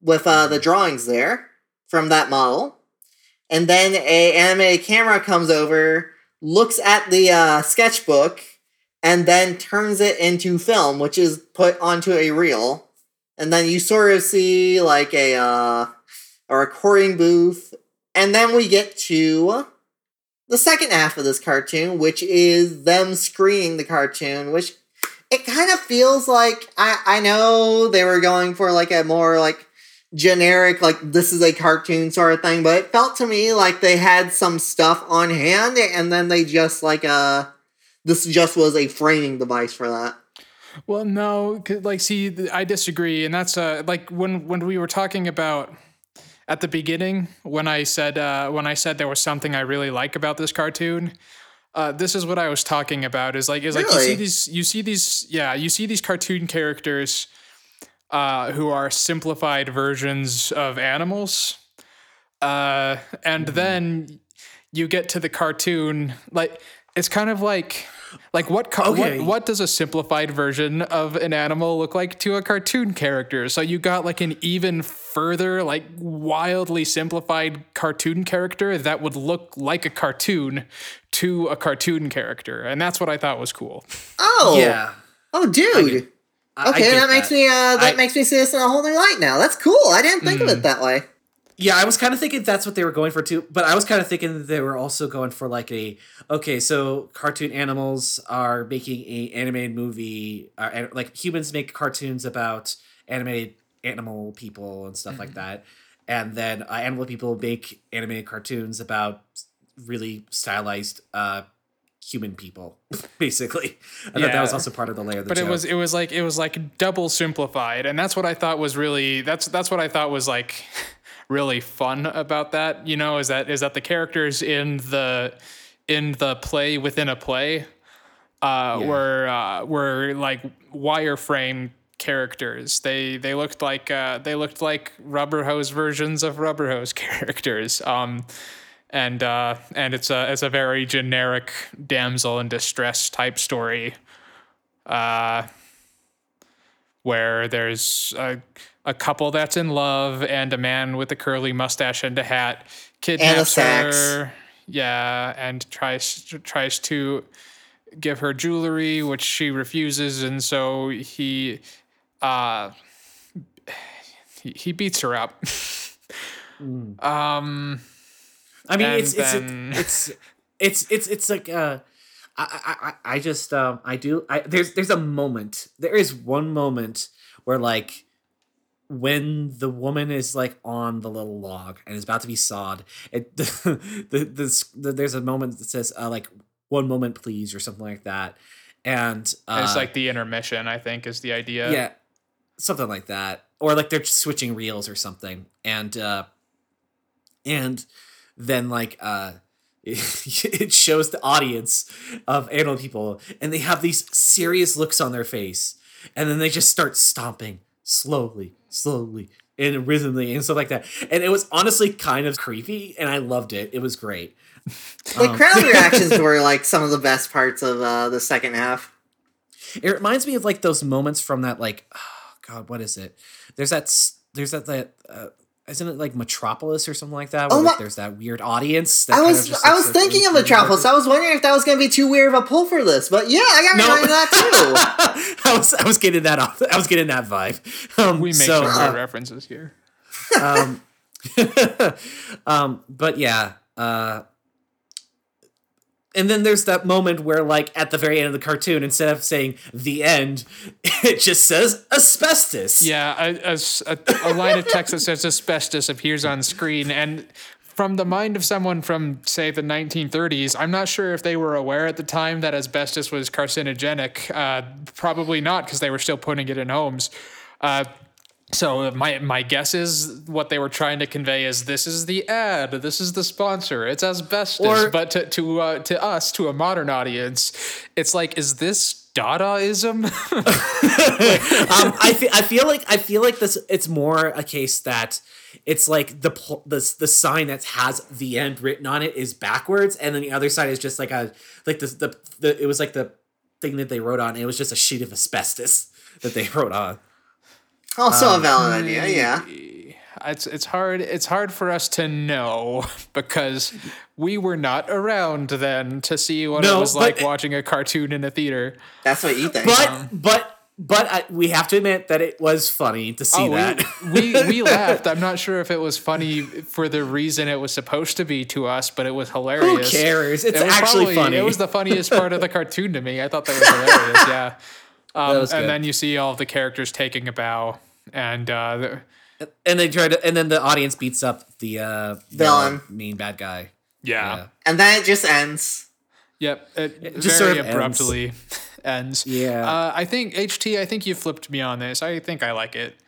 with uh the drawings there from that model. And then a anime camera comes over, looks at the uh, sketchbook, and then turns it into film, which is put onto a reel. And then you sort of see like a uh, a recording booth, and then we get to the second half of this cartoon, which is them screening the cartoon, which it kind of feels like I I know they were going for like a more like generic like this is a cartoon sort of thing, but it felt to me like they had some stuff on hand and then they just like uh this just was a framing device for that. Well, no, like, see, I disagree, and that's uh, like when when we were talking about at the beginning when I said uh, when I said there was something I really like about this cartoon. Uh, this is what I was talking about. Is like is like you see these you see these yeah you see these cartoon characters uh, who are simplified versions of animals, uh, and then you get to the cartoon like it's kind of like like what, car- Okay. what what does a simplified version of an animal look like to a cartoon character so you got like an even further like wildly simplified cartoon character that would look like a cartoon to a cartoon character and that's what i thought was cool Oh, Yeah. Oh, dude. I- I okay, get that makes me uh, that I- makes me see this in a whole new light now. That's cool. I didn't think of Mm. it that way. Yeah, I was kind of thinking that's what they were going for too, but I was kind of thinking that they were also going for like a okay, so cartoon animals are making a animated movie, uh, like humans make cartoons about animated animal people and stuff like that, and then uh, animal people make animated cartoons about really stylized uh, human people, basically. I thought that was also part of the layer of the but it was it was like it was like double simplified and that's what i thought was really that's that's what i thought was like really fun about that you know is that is that the characters in the in the play within a play uh Yeah. were uh were like wireframe characters they they looked like uh they looked like rubber hose versions of rubber hose characters um and uh and it's a it's a very generic damsel in distress type story uh, where there's a, a couple that's in love and a man with a curly mustache and a hat kidnaps sax. her. Yeah, and tries tries to give her jewelry, which she refuses, and so he uh he, he beats her up. um I mean, it's it's, then- it's it's it's it's like uh, I I I I just um I do I there's there's a moment there is one moment where like when the woman is like on the little log and is about to be sawed it the the, the, the there's a moment that says uh, like one moment please or something like that. And uh, it's like the intermission, I think, is the idea. yeah something like that. Or like they're switching reels or something. And uh and then like uh it shows the audience of animal people and they have these serious looks on their face and then they just start stomping slowly slowly and rhythmically and stuff like that and it was honestly kind of creepy and i loved it it was great The Um, crowd reactions were like some of the best parts of uh, the second half. It reminds me of like those moments from that like oh god what is it? There's that there's that that uh, isn't it like Metropolis or something like that? Where Oh, like, there's that weird audience. That I kind was of I was like thinking of really Metropolis. I was wondering if that was going to be too weird of a pull for this, but yeah, I got No. reminded of that too. I was I was getting that off. I was getting that vibe. Um, We make so, some uh, references here. um, um, but yeah. Uh, and then there's that moment where, like, at the very end of the cartoon, instead of saying the end, it just says asbestos. Yeah, a line of text that says asbestos appears on screen, and from the mind of someone from, say, the 1930s, I'm not sure if they were aware at the time that asbestos was carcinogenic. Uh, probably not, because they were still putting it in homes. Uh, so my my guess is what they were trying to convey is this is the ad, this is the sponsor, it's asbestos. Or- but to to uh, to us, to a modern audience, it's like, is this Dadaism? um, I, fe- I feel like I feel like this. It's more a case that it's like the pl- the the sign that has the end written on it is backwards, and then the other side is just like a like the the, the it was like the thing that they wrote on. It was just a sheet of asbestos that they wrote on. Also Um, a valid idea, yeah. it's it's hard it's hard for us to know because we were not around then to see what No, it was but- like watching a cartoon in a theater. That's what you think. But but but I, we have to admit that it was funny to see Oh, that. we, we we laughed. I'm not sure if it was funny for the reason it was supposed to be to us, but it was hilarious. Who cares? It's It actually probably- funny. It was the funniest part of the cartoon to me. I thought that was hilarious. Yeah. Um, was and good. then you see all the characters taking a bow, and uh, and they try to, and then the audience beats up the uh, the Villain. main bad guy. yeah. Yeah. and then it just ends. Yep, it, just very sort of ends. abruptly. ends. Yeah. Uh, I think HT. I think you flipped me on this. I think I like it.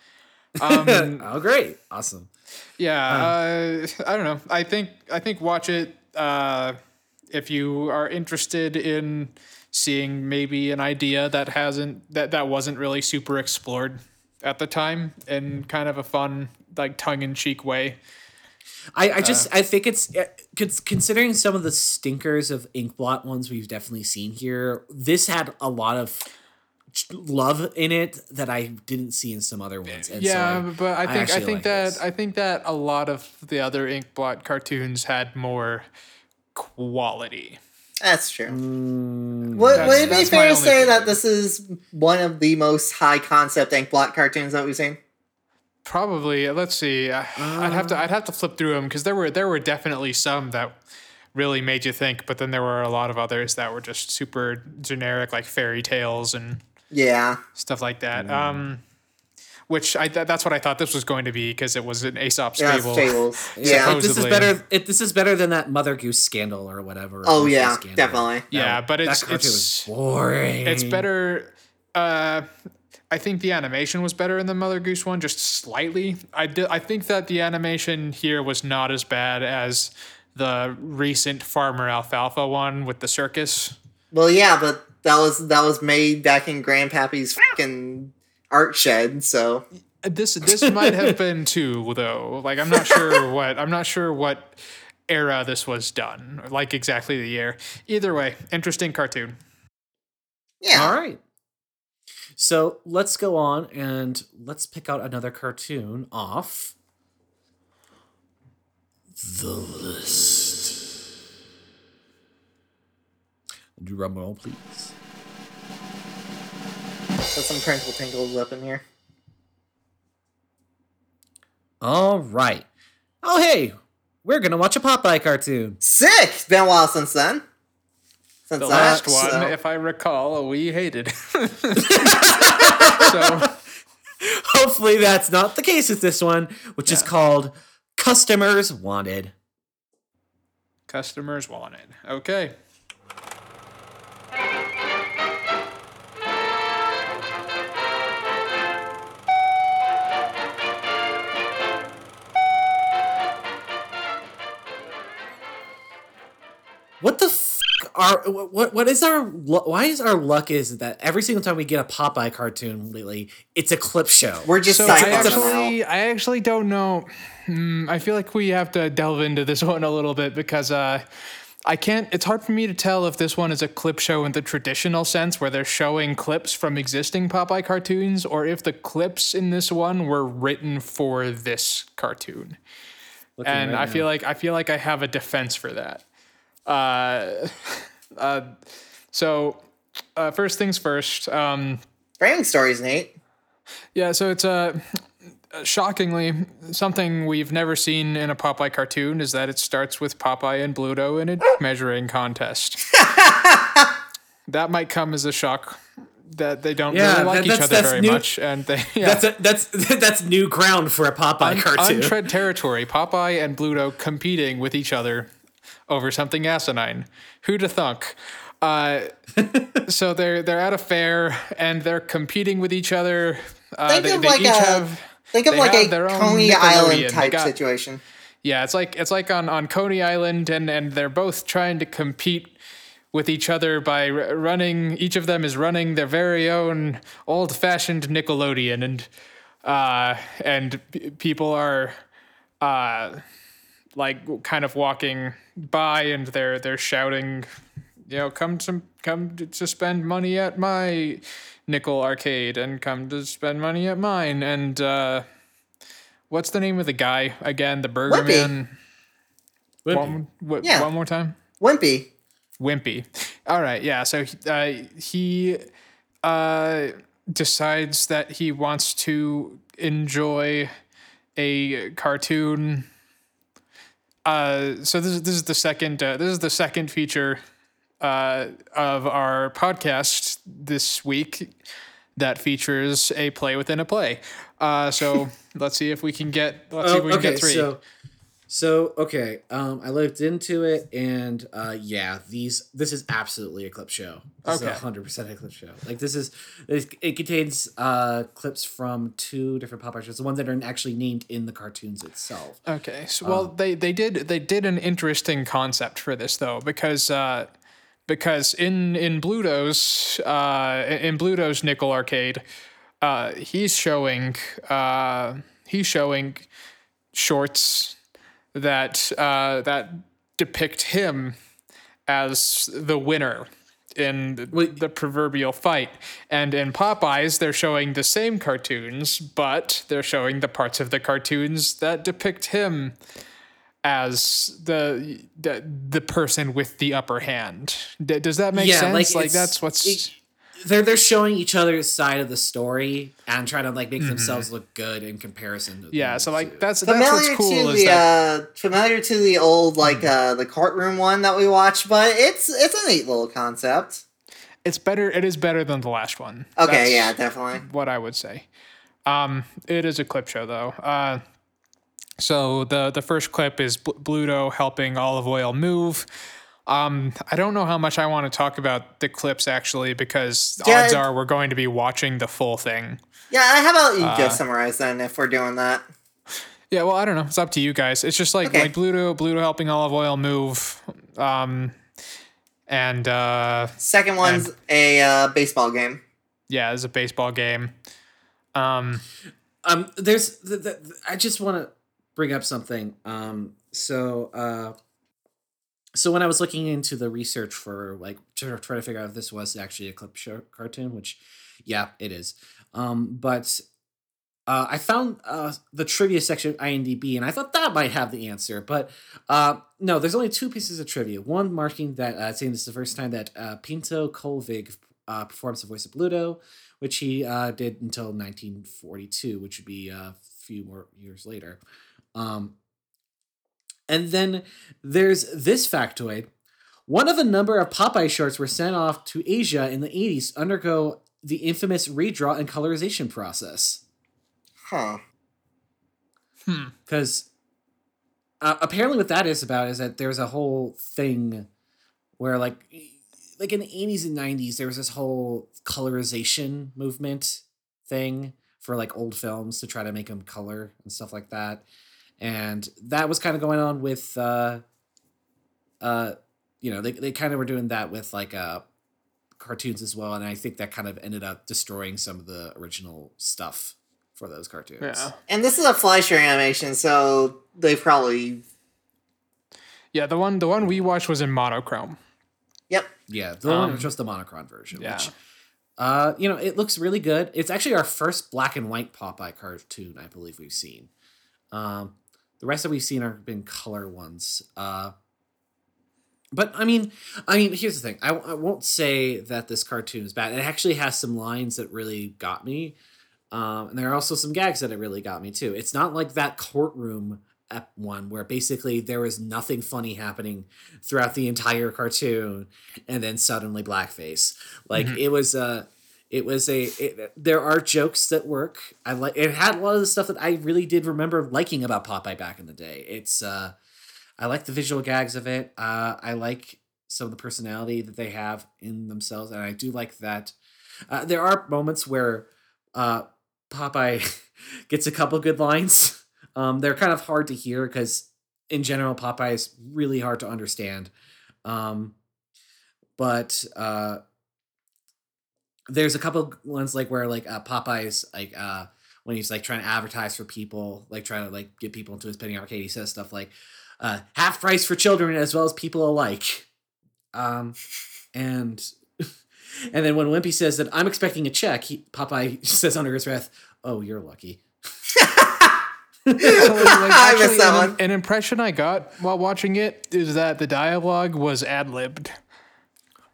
Um, oh, great. Awesome. yeah. Uh, I don't know. I think I think watch it uh, if you are interested in seeing maybe an idea that hasn't that that wasn't really super explored at the time in kind of a fun like tongue in cheek way. I, I just I think it's uh, considering some of the stinkers of Inkblot ones we've definitely seen here. This had a lot of love in it that I didn't see in some other ones. And so yeah, but I think I, actually think like that this. I think that a lot of the other Inkblot cartoons had more quality. That's true. Mm, Would, That's- would it be that's my fair to say feeling. that this is one of the most high concept Inkblot cartoons that we've seen? Probably. Let's see. I- I'd have to I'd have to flip through them because there were there were definitely some that really made you think, but then there were a lot of others that were just super generic, like fairy tales and Yeah. stuff like that. Um, which I th- that's what I thought this was going to be because it was an Aesop's Yeah, fable. fables. yeah, Yeah. this is better. It, this is better than that Mother Goose scandal or whatever. Oh Goose yeah, scandal. definitely. Yeah, but it's that it's was boring. it's better. Uh, I think the animation was better in the Mother Goose one, just slightly. I di- I think that the animation here was not as bad as the recent Farmer Alfalfa one with the circus. Well, yeah, but that was that was made back in Grandpappy's fucking art shed. So This this might have been too though. Like I'm not sure what I'm not sure what era this was done. Like exactly the year. Either way, interesting cartoon. yeah, All right. So let's go on and let's pick out another cartoon off the list. Drum roll, please. Put some crinkle tinkles up in here. All right. Oh, hey, we're gonna watch a Popeye cartoon. Sick. Been a while since then. Since The that, last one, so- if I recall, we hated. so Hopefully, that's not the case with this one, which is called Customers Wanted. customers wanted. Okay. F- are what what is our why is our luck is that every single time we get a Popeye cartoon lately, it's a clip show. we're just So I on them now. actually, I actually don't know. Hmm, I feel like we have to delve into this one a little bit because uh, I can't. It's hard for me to tell if this one is a clip show in the traditional sense, where they're showing clips from existing Popeye cartoons, or if the clips in this one were written for this cartoon. Looking and right I now. feel like I feel like I have a defense for that. Uh, uh, so uh, first things first. Um, Framing stories, Nate. yeah, so it's uh, shockingly something we've never seen in a Popeye cartoon is that it starts with Popeye and Bluto in a measuring contest. that might come as a shock that they don't Yeah, really like that- each other that's very new- much, and they yeah. That's a, that's that's new ground for a Popeye cartoon. untread territory. Popeye and Bluto competing with each other over something asinine. Who'da thunk? Uh, so they're they're at a fair and they're competing with each other. Uh, Think they, of they like each a- have Think of like a Coney Island type got- situation. yeah, it's like it's like on on Coney Island, and and they're both trying to compete with each other by r- running. Each of them is running their very own old fashioned Nickelodeon, and uh, and p- people are uh, like kind of walking by, and they're they're shouting, you know, come to come to- to spend money at my nickel arcade, and come to spend money at mine, and. uh What's the name of the guy again? The Burger Whippy. Man. Wimpy. One, what, Yeah. one more time. Wimpy. Wimpy. All right, yeah. So uh, he uh, decides that he wants to enjoy a cartoon. Uh, so this is this is the second uh, this is the second feature uh, of our podcast this week that features a play within a play. Uh, so let's see if we can get let's see if Oh, we can okay, get three. so So okay, um, I looked into it, and uh, yeah, these this is absolutely a clip show. This Okay. hundred percent a clip show. Like this is it, it contains uh, clips from two different Popeye shows, the ones that are actually named in the cartoons itself. Okay. So well, they they did they did an interesting concept for this though because uh, because in in Bluto's uh, in Bluto's Nickel Arcade, uh, he's showing uh, he's showing shorts that uh, that depict him as the winner in the, the proverbial fight. And in Popeyes, they're showing the same cartoons, but they're showing the parts of the cartoons that depict him as the the, the person with the upper hand. D- does that make sense? Like, it's- that's what's it- they're they're showing each other's side of the story and trying to like make themselves look good in comparison. To Mm-hmm. yeah. So like two. that's that's what's cool to is the that uh, familiar to the old like uh, the courtroom one that we watched, but it's it's a neat little concept. it's better. It is better than the last one. Okay, That's- yeah, definitely. what I would say. Um, it is a clip show though. Uh, so the the first clip is Bl- Bluto helping Olive Oyl move. Um, I don't know how much I want to talk about the clips actually because Yeah, odds are we're going to be watching the full thing. Yeah, how about you Uh, just summarize then if we're doing that? Yeah, well, I don't know. It's up to you guys. It's just like Okay. like Bluto Bluto helping Olive Oyl move. Um, and uh, Second one's a uh, baseball game. yeah, it's a baseball game. Um, Um, there's the, the, I just want to bring up something. Um, so uh, so when I was looking into the research for like to try to figure out if this was actually a clip show cartoon, which yeah, it is. Um, but uh, I found uh, the trivia section of IMDb, and I thought that might have the answer, but uh, no. There's only two pieces of trivia. One marking that uh, saying this is the first time that uh, Pinto Colvig uh, performs the voice of Bluto, which he uh, did until 1942, which would be a few more years later. Um, and then there's this factoid. One of a number of Popeye shorts were sent off to Asia in the 80s to undergo the infamous redraw and colorization process. Huh. Hmm. Because uh, apparently, what that is about is that there's a whole thing where, like, like in the 80s and 90s, there was this whole colorization movement thing for like old films to try to make them color and stuff like that. And that was kind of going on with, uh, uh, you know, they, they kind of were doing that with like uh, cartoons as well. And I think that kind of ended up destroying some of the original stuff for those cartoons. yeah, And this is a Fleischer animation, so they probably yeah. The one the one we watched was in monochrome. Yep. Yeah, the one Um, just the monochrome version. yeah. Which, uh, you know, it looks really good. It's actually our first black and white Popeye cartoon, I believe we've seen. Um, the rest that we've seen are been color ones. Uh, but I mean, I mean, here's the thing. I, I won't say that this cartoon is bad. It actually has some lines that really got me. Um, and there are also some gags that it really got me too. It's not like that courtroom one where basically there was nothing funny happening throughout the entire cartoon and then suddenly blackface. Like it was uh it was a it, there are jokes that work. I like it had a lot of the stuff that I really did remember liking about Popeye back in the day. It's uh I like the visual gags of it. Uh I like some of the personality that they have in themselves and I do like that uh, there are moments where uh Popeye gets a couple good lines. Um, they're kind of hard to hear because in general Popeye is really hard to understand. Um, but uh, there's a couple ones like where like uh, Popeye's like uh, when he's like trying to advertise for people, like trying to like get people into his penny arcade. He says stuff like uh, half price for children as well as people alike. Um, and and then when Wimpy says that I'm expecting a check, he, Popeye says under his breath, "Oh, you're lucky." So, like, I missed that an, one. an impression I got while watching it is that the dialogue was ad libbed.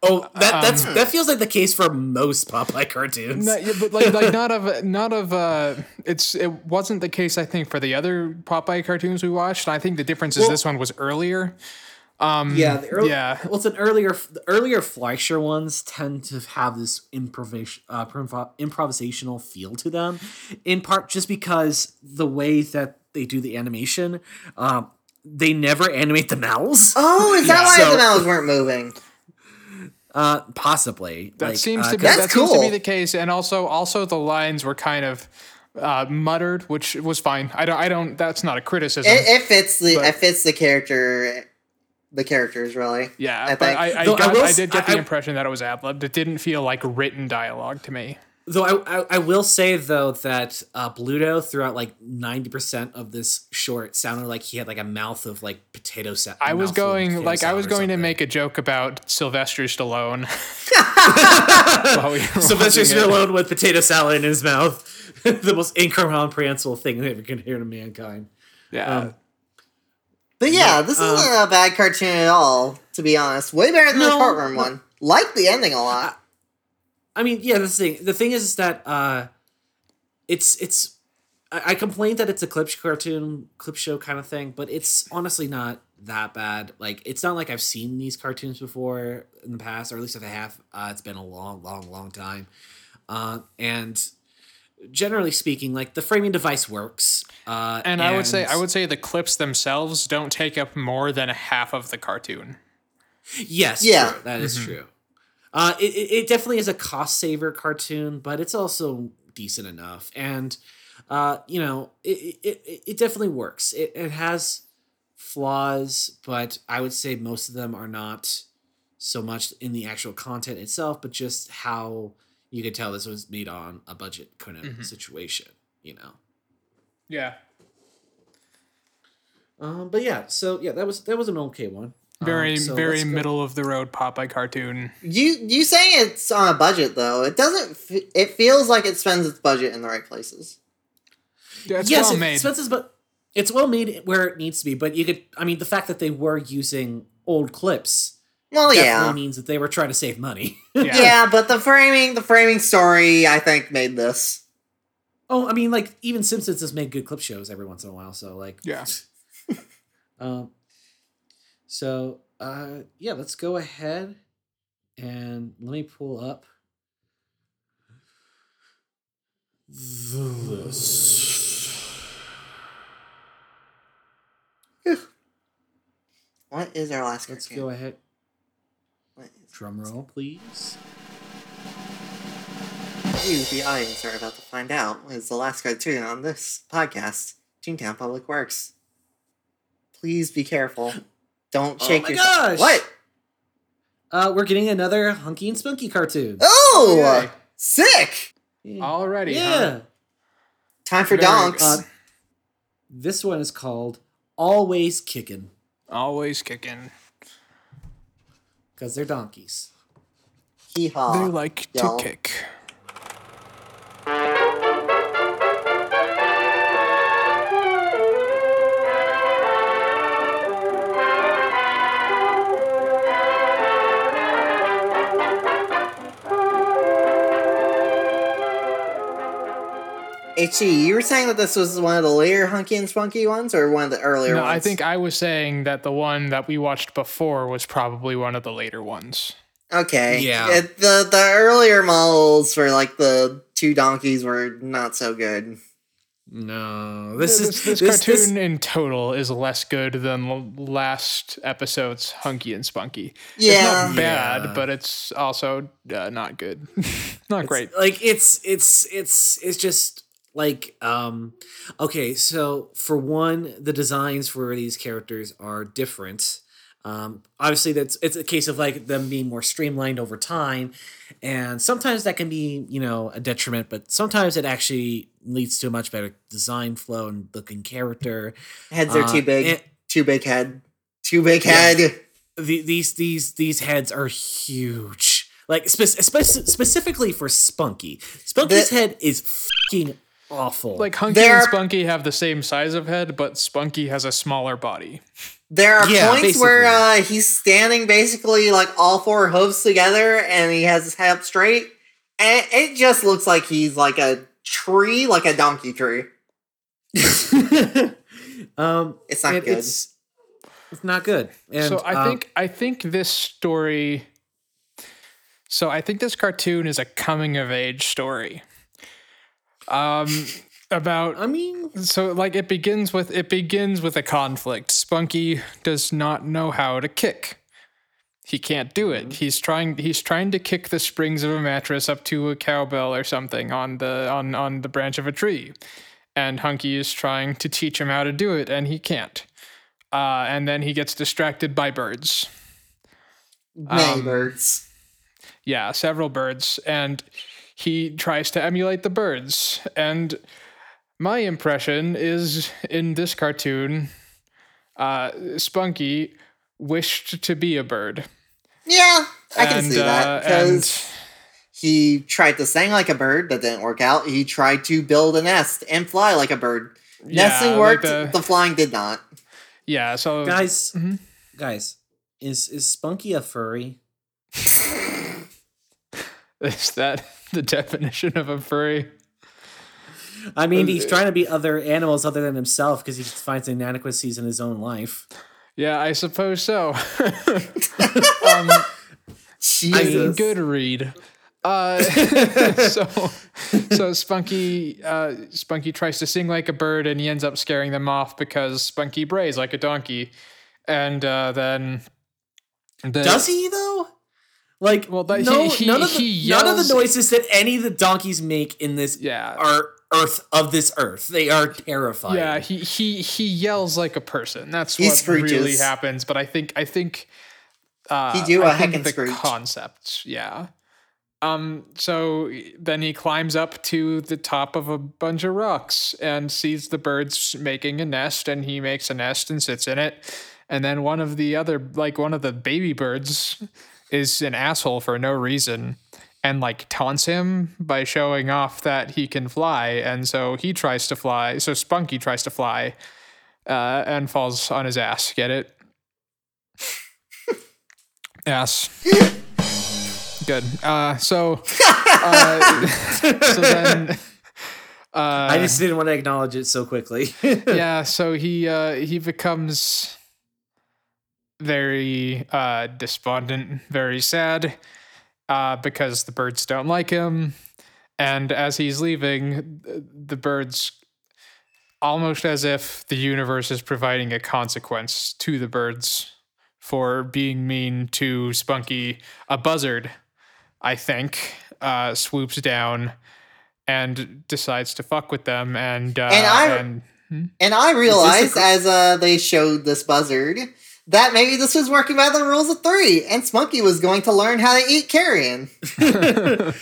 Oh, that that's Um, that feels like the case for most Popeye cartoons. No, yeah, but like, like not of not of uh, it's it wasn't the case I think for the other Popeye cartoons we watched. I think the difference is Well- this one was earlier. Um, yeah, the early, yeah. Well, it's an earlier. The earlier Fleischer ones tend to have this improvisation, uh, improv- improvisational feel to them, in part just because the way that they do the animation. Um, they never animate the mouths. Oh, is that Yeah. why So- the mouths weren't moving? Uh, possibly. That Like, seems uh, to be 'cause- That's that seems to be the case, and also also the lines were kind of uh, muttered, which was fine. I don't I don't. That's not a criticism. It, it fits the But- it fits the character, the characters really. yeah, I but think- I I, Though I got, will I s- did get I- the I- impression that it was ad libbed. It didn't feel like written dialogue to me. Though I, I, I will say though that uh, Bluto throughout like ninety percent of this short sounded like he had like a mouth of like potato sa- I was going like I was or going to make a joke about Sylvester Stallone. we Sylvester. Stallone with potato salad in his mouth, the most incomprehensible thing they ever can hear to mankind. Yeah, Um, But yeah, this um, isn't a bad cartoon at all. To be honest, way better than the No, courtroom one. Like the ending a lot. I mean, yeah, the thing. The thing is, is that uh, it's it's. I, I complained that it's a clip cartoon, clip show kind of thing, but it's honestly not that bad. Like, it's not like I've seen these cartoons before in the past, or at least if I have, uh, it's been a long, long, long time. Uh, and generally speaking, like the framing device works. Uh, and I would say I would say the clips themselves don't take up more than a half of the cartoon. Yes, Yeah. true. That is true. Uh, it, it it definitely is a cost saver cartoon, but it's also decent enough, and uh, you know, it, it it it definitely works. It it has flaws, but I would say most of them are not so much in the actual content itself, but just how you could tell this was made on a budget kind of Mhm. situation. You know. Yeah, Um, but yeah, so yeah, that was that was an okay one. Um, very so very middle of the road Popeye cartoon. You you saying it's on a budget though? It doesn't. F- it feels like it spends its budget in the right places. Yeah, it's yes, well it made. expenses, but it's well made where it needs to be. But you could, I mean, the fact that they were using old clips Well, definitely yeah, means that they were trying to save money. yeah. yeah, but the framing, the framing story, I think made this. oh, I mean, like even Simpsons has made good clip shows every once in a while. So like, Yeah. um, so uh, yeah, let's go ahead and let me pull up the list. What is our last Let's cartoon? go ahead. What is- Drum roll, please. You, the audience, are about to find out what is the last cartoon on this podcast, Toontown Public Works. Please be careful. Don't Oh shake my your. gosh! What? Uh, we're getting another Hunky and Spunky cartoon. Oh, Yay. sick! Yeah. Already, yeah. huh? Time for Very donks. Uh, this one is called Always Kicking. Always kicking. because they're donkeys. Hee haw. they like y'all. to kick. HE, you were saying that this was one of the later Hunky and Spunky ones, or one of the earlier ones? No, ones? I think I was saying that the one that we watched before was probably one of the later ones. Okay. Yeah. It- the the earlier models for like the two donkeys were not so good. No, this this, is this, this, this- cartoon in total is less good than l- last episode's Hunky and Spunky. Yeah. It's not bad, Yeah. but it's also uh, not good. not great. Like it's it's it's it's just like um okay, so for one, the designs for these characters are different. Um obviously that's it's a case of like them being more streamlined over time and sometimes that can be, you know, a detriment, but sometimes it actually leads to a much better design flow and looking character. Heads are Uh, too big. and- too big head. Too big Yeah. head. the, these these these heads are huge. Like spe- spe- specifically for Spunky. Spunky's The- head is fucking awful. Like Hunky There and are- Spunky have the same size of head, but Spunky has a smaller body. There are Yeah, points where uh, he's standing basically like all four hooves together and he has his head up straight. And it just looks like he's like a tree, like a donkey tree. um, It's not it- good. It's, it's not good. And, so I um, think I think this story. So I think this cartoon is a coming of age story. Um, about I mean, so like it begins with it begins with a conflict. Spunky does not know how to kick. He can't do it. He's trying he's trying to kick the springs of a mattress up to a cowbell or something on the on on the branch of a tree. And Hunky is trying to teach him how to do it and he can't. Uh, and then he gets distracted by birds. Many Um, birds. Yeah, several birds, and he tries to emulate the birds. And my impression is in this cartoon, uh, Spunky wished to be a bird. Yeah, I can see that uh, because he tried to sing like a bird, that didn't work out. He tried to build a nest and fly like a bird. Yeah, Nesting like worked, the- the flying did not. Yeah, so guys, Mhm. guys, is is Spunky a furry? is that the definition of a furry? I mean, Uh, he's trying to be other animals other than himself because he just finds inadequacies in his own life. Yeah, I suppose so. um, Jesus. good read. Uh, so, so Spunky, uh, Spunky tries to sing like a bird, and he ends up scaring them off because Spunky brays like a donkey, and uh, then the, Does he though? Like, Well, that- no, he- none of the he none of the noises that any of the donkeys make in this Yeah. are Earth of this Earth. They are terrifying. Yeah, he he he yells like a person. That's He what really happens. But I think I think uh, He do a think heckin' the screech. concept. Yeah. Um. So then he climbs up to the top of a bunch of rocks and sees the birds making a nest, and he makes a nest and sits in it. And then one of the other, like one of the baby birds, is an asshole for no reason and like taunts him by showing off that he can fly. And so he tries to fly so spunky tries to fly uh, and falls on his ass. Get it? Ass. Good. Uh so uh, so then uh, I just didn't want to acknowledge it so quickly. yeah so he uh he becomes very uh despondent very sad uh because the birds don't like him. And as he's leaving the birds almost as if the universe is providing a consequence to the birds for being mean to spunky a buzzard i think uh swoops down and decides to fuck with them and uh And I- and And I realized gr- as uh, they showed this buzzard that maybe this was working by the rules of three, and Spunky was going to learn how to eat carrion.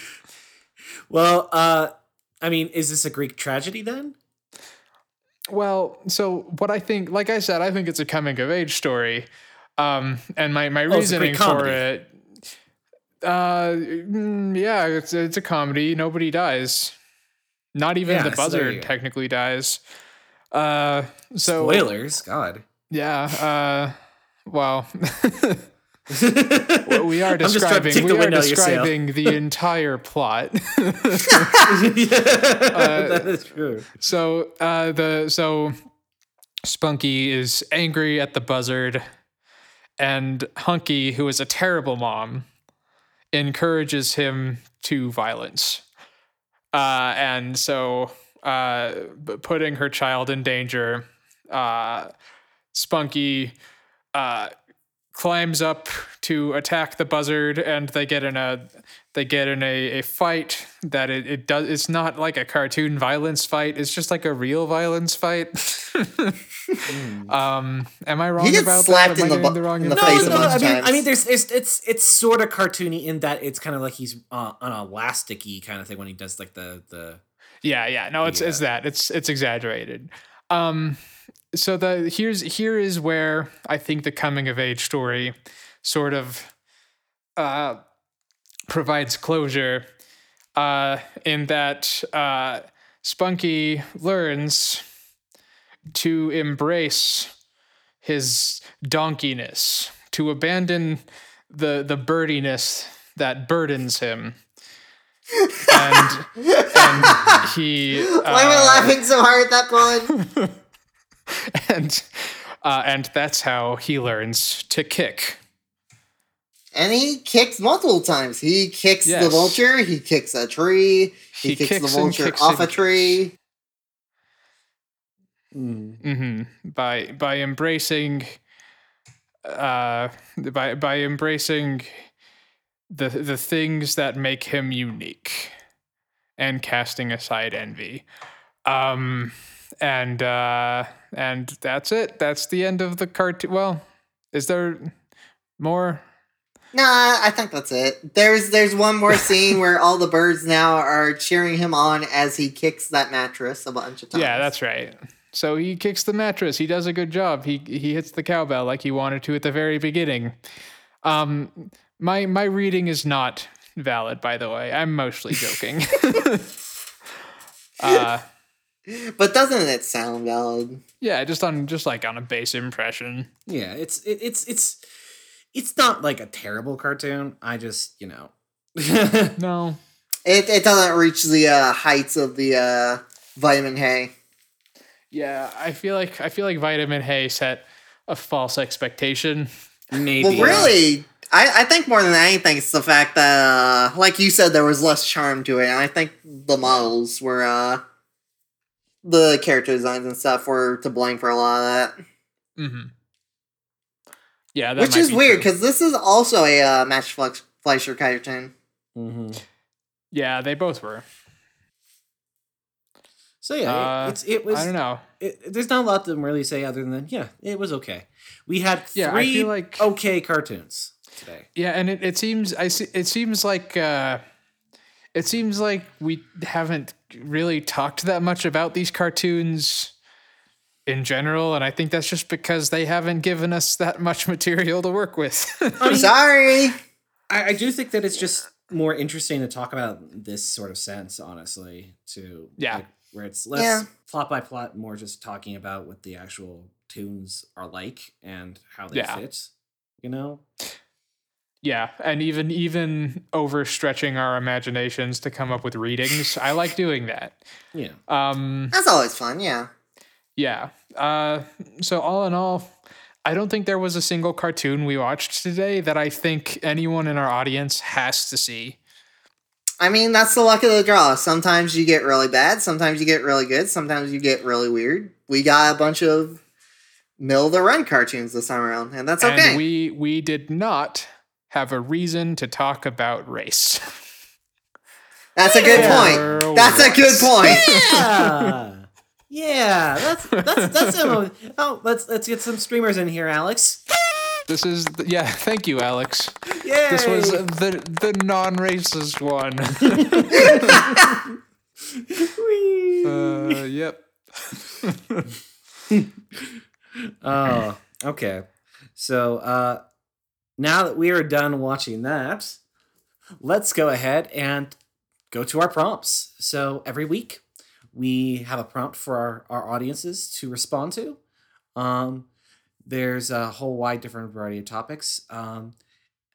well, uh, I mean, is this a Greek tragedy then? Well, so what I think, like I said, I think it's a coming of age story. Um, and my, my Oh, reasoning Greek for it, uh, mm, yeah, it's, it's a comedy. Nobody dies. Not even Yeah, the so there you buzzard technically dies. Uh, so Spoilers, God. yeah, uh, well, we are I'm just trying to describing we the are wind out of your sail. describing the entire plot. that is true. So uh, the so Spunky is angry at the buzzard, and Hunky, who is a terrible mom, encourages him to violence. Uh, and so, uh, putting her child in danger, uh, Spunky uh, climbs up to attack the buzzard, and they get in a they get in a, a fight that it, it does it's not like a cartoon violence fight it's just like a real violence fight um am i wrong He gets about slapped that Am in I the getting bu- wrong in the No, face a no. bunch I of mean, I mean, there's it's it's it's sort of cartoony in that it's kind of like he's uh, on a elasticy kind of thing when he does like the the. Yeah, yeah. No, it's it's that. It's it's exaggerated. Um so the here's here is where I think the coming of age story sort of uh provides closure uh in that uh Spunky learns to embrace his donkeyness, to abandon the the birdiness that burdens him. and and he Why am I uh, laughing so hard at that point? and uh, and that's how he learns to kick. And he kicks multiple times. He kicks the vulture. He kicks a tree. He, He kicks, kicks the vulture kicks off and a tree. Mm. hmm By by embracing, uh, by by embracing the the things that make him unique, and casting aside envy, um, and uh, and that's it. That's the end of the cartoon. Well, is there more? Nah, I think that's it. There's there's one more scene where all the birds now are cheering him on as he kicks that mattress a bunch of times. Yeah, that's right. So he kicks the mattress. He does a good job. He he hits the cowbell like he wanted to at the very beginning. Um, my my reading is not valid, by the way. I'm mostly joking. uh, But doesn't it sound valid? Yeah, just on just like on a base impression. Yeah, it's it, it's it's it's not like a terrible cartoon. I just you know. No, It it doesn't reach the uh, heights of the uh, vitamin Hay. yeah, I feel like I feel like Vitamin Hay set a false expectation. Maybe. Well, really, I, I think more than anything, it's the fact that, uh, like you said, there was less charm to it. And I think the models were, uh, the character designs and stuff were to blame for a lot of that. hmm Yeah, that Which might is be weird because this is also a uh, Match Flex- Fleischer cartoon. hmm yeah, they both were. So yeah, Uh, it, it's it was. I don't know. It, there's not a lot to really say other than yeah, it was okay. We had Yeah, three feel like- okay cartoons today. Yeah, and it, it seems I see, it seems like uh, it seems like we haven't really talked that much about these cartoons in general, and I think that's just because they haven't given us that much material to work with. I'm sorry. I, I do think that it's just more interesting to talk about this sort of sense, honestly. To Yeah. like, where it's less Yeah. plot by plot, more just talking about what the actual tunes are like and how they Yeah. fit. You know, yeah, and even even overstretching our imaginations to come up with readings, I like doing that. yeah. Um, That's always fun, yeah. Yeah. Uh, so all in all, I don't think there was a single cartoon we watched today that I think anyone in our audience has to see. I mean, that's the luck of the draw. Sometimes you get really bad, sometimes you get really good, sometimes you get really weird. We got a bunch of mill the run cartoons this time around, and that's okay. And we we did not have a reason to talk about race. that's a good Yeah. point. That's a good point. Yeah. Yeah, that's that's that's it. Oh, let's let's get some streamers in here, Alex. This is the, yeah. Thank you, Alex. Yay! This was the the non-racist one. Whee! uh, yep. Oh, okay. So uh, now that we are done watching that, let's go ahead and go to our prompts. So every week we have a prompt for our, our audiences to respond to. Um, there's a whole wide different variety of topics. Um,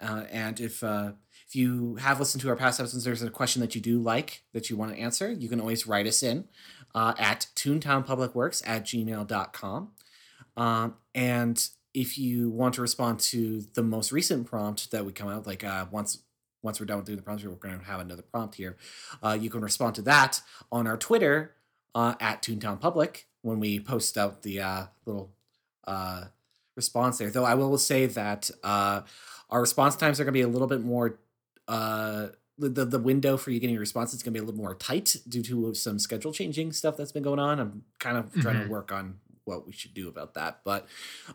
uh, and if uh, if you have listened to our past episodes, there's a question that you do like that you want to answer, you can always write us in uh, at toontownpublicworks at gmail.com. Um, and if you want to respond to the most recent prompt that we come out, like uh, once once we're done with doing the prompts, we're going to have another prompt here. Uh, you can respond to that on our Twitter uh, at Toontown Public when we post out the uh, little uh, response there. Though I will say that uh, our response times are going to be a little bit more. Uh, the, the, window for you getting your response is going to be a little more tight due to some schedule changing stuff that's been going on. I'm kind of trying Mhm. to work on what we should do about that. But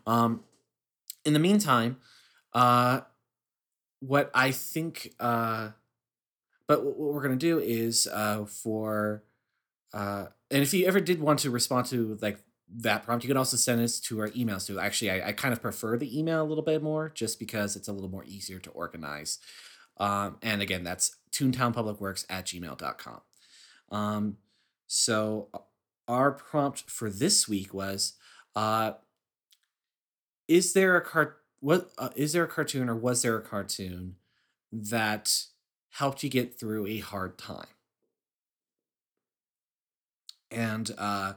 um, in the meantime, uh, what I think, uh, but what we're gonna do is uh, for, uh, and if you ever did want to respond to like that prompt, you can also send us to our emails too. Actually, I, I kind of prefer the email a little bit more, just because it's a little more easier to organize. Um, and again, that's toontownpublicworks at gmail.com. Um, so our prompt for this week was uh is there a cart what uh, is there a cartoon or was there a cartoon that helped you get through a hard time and uh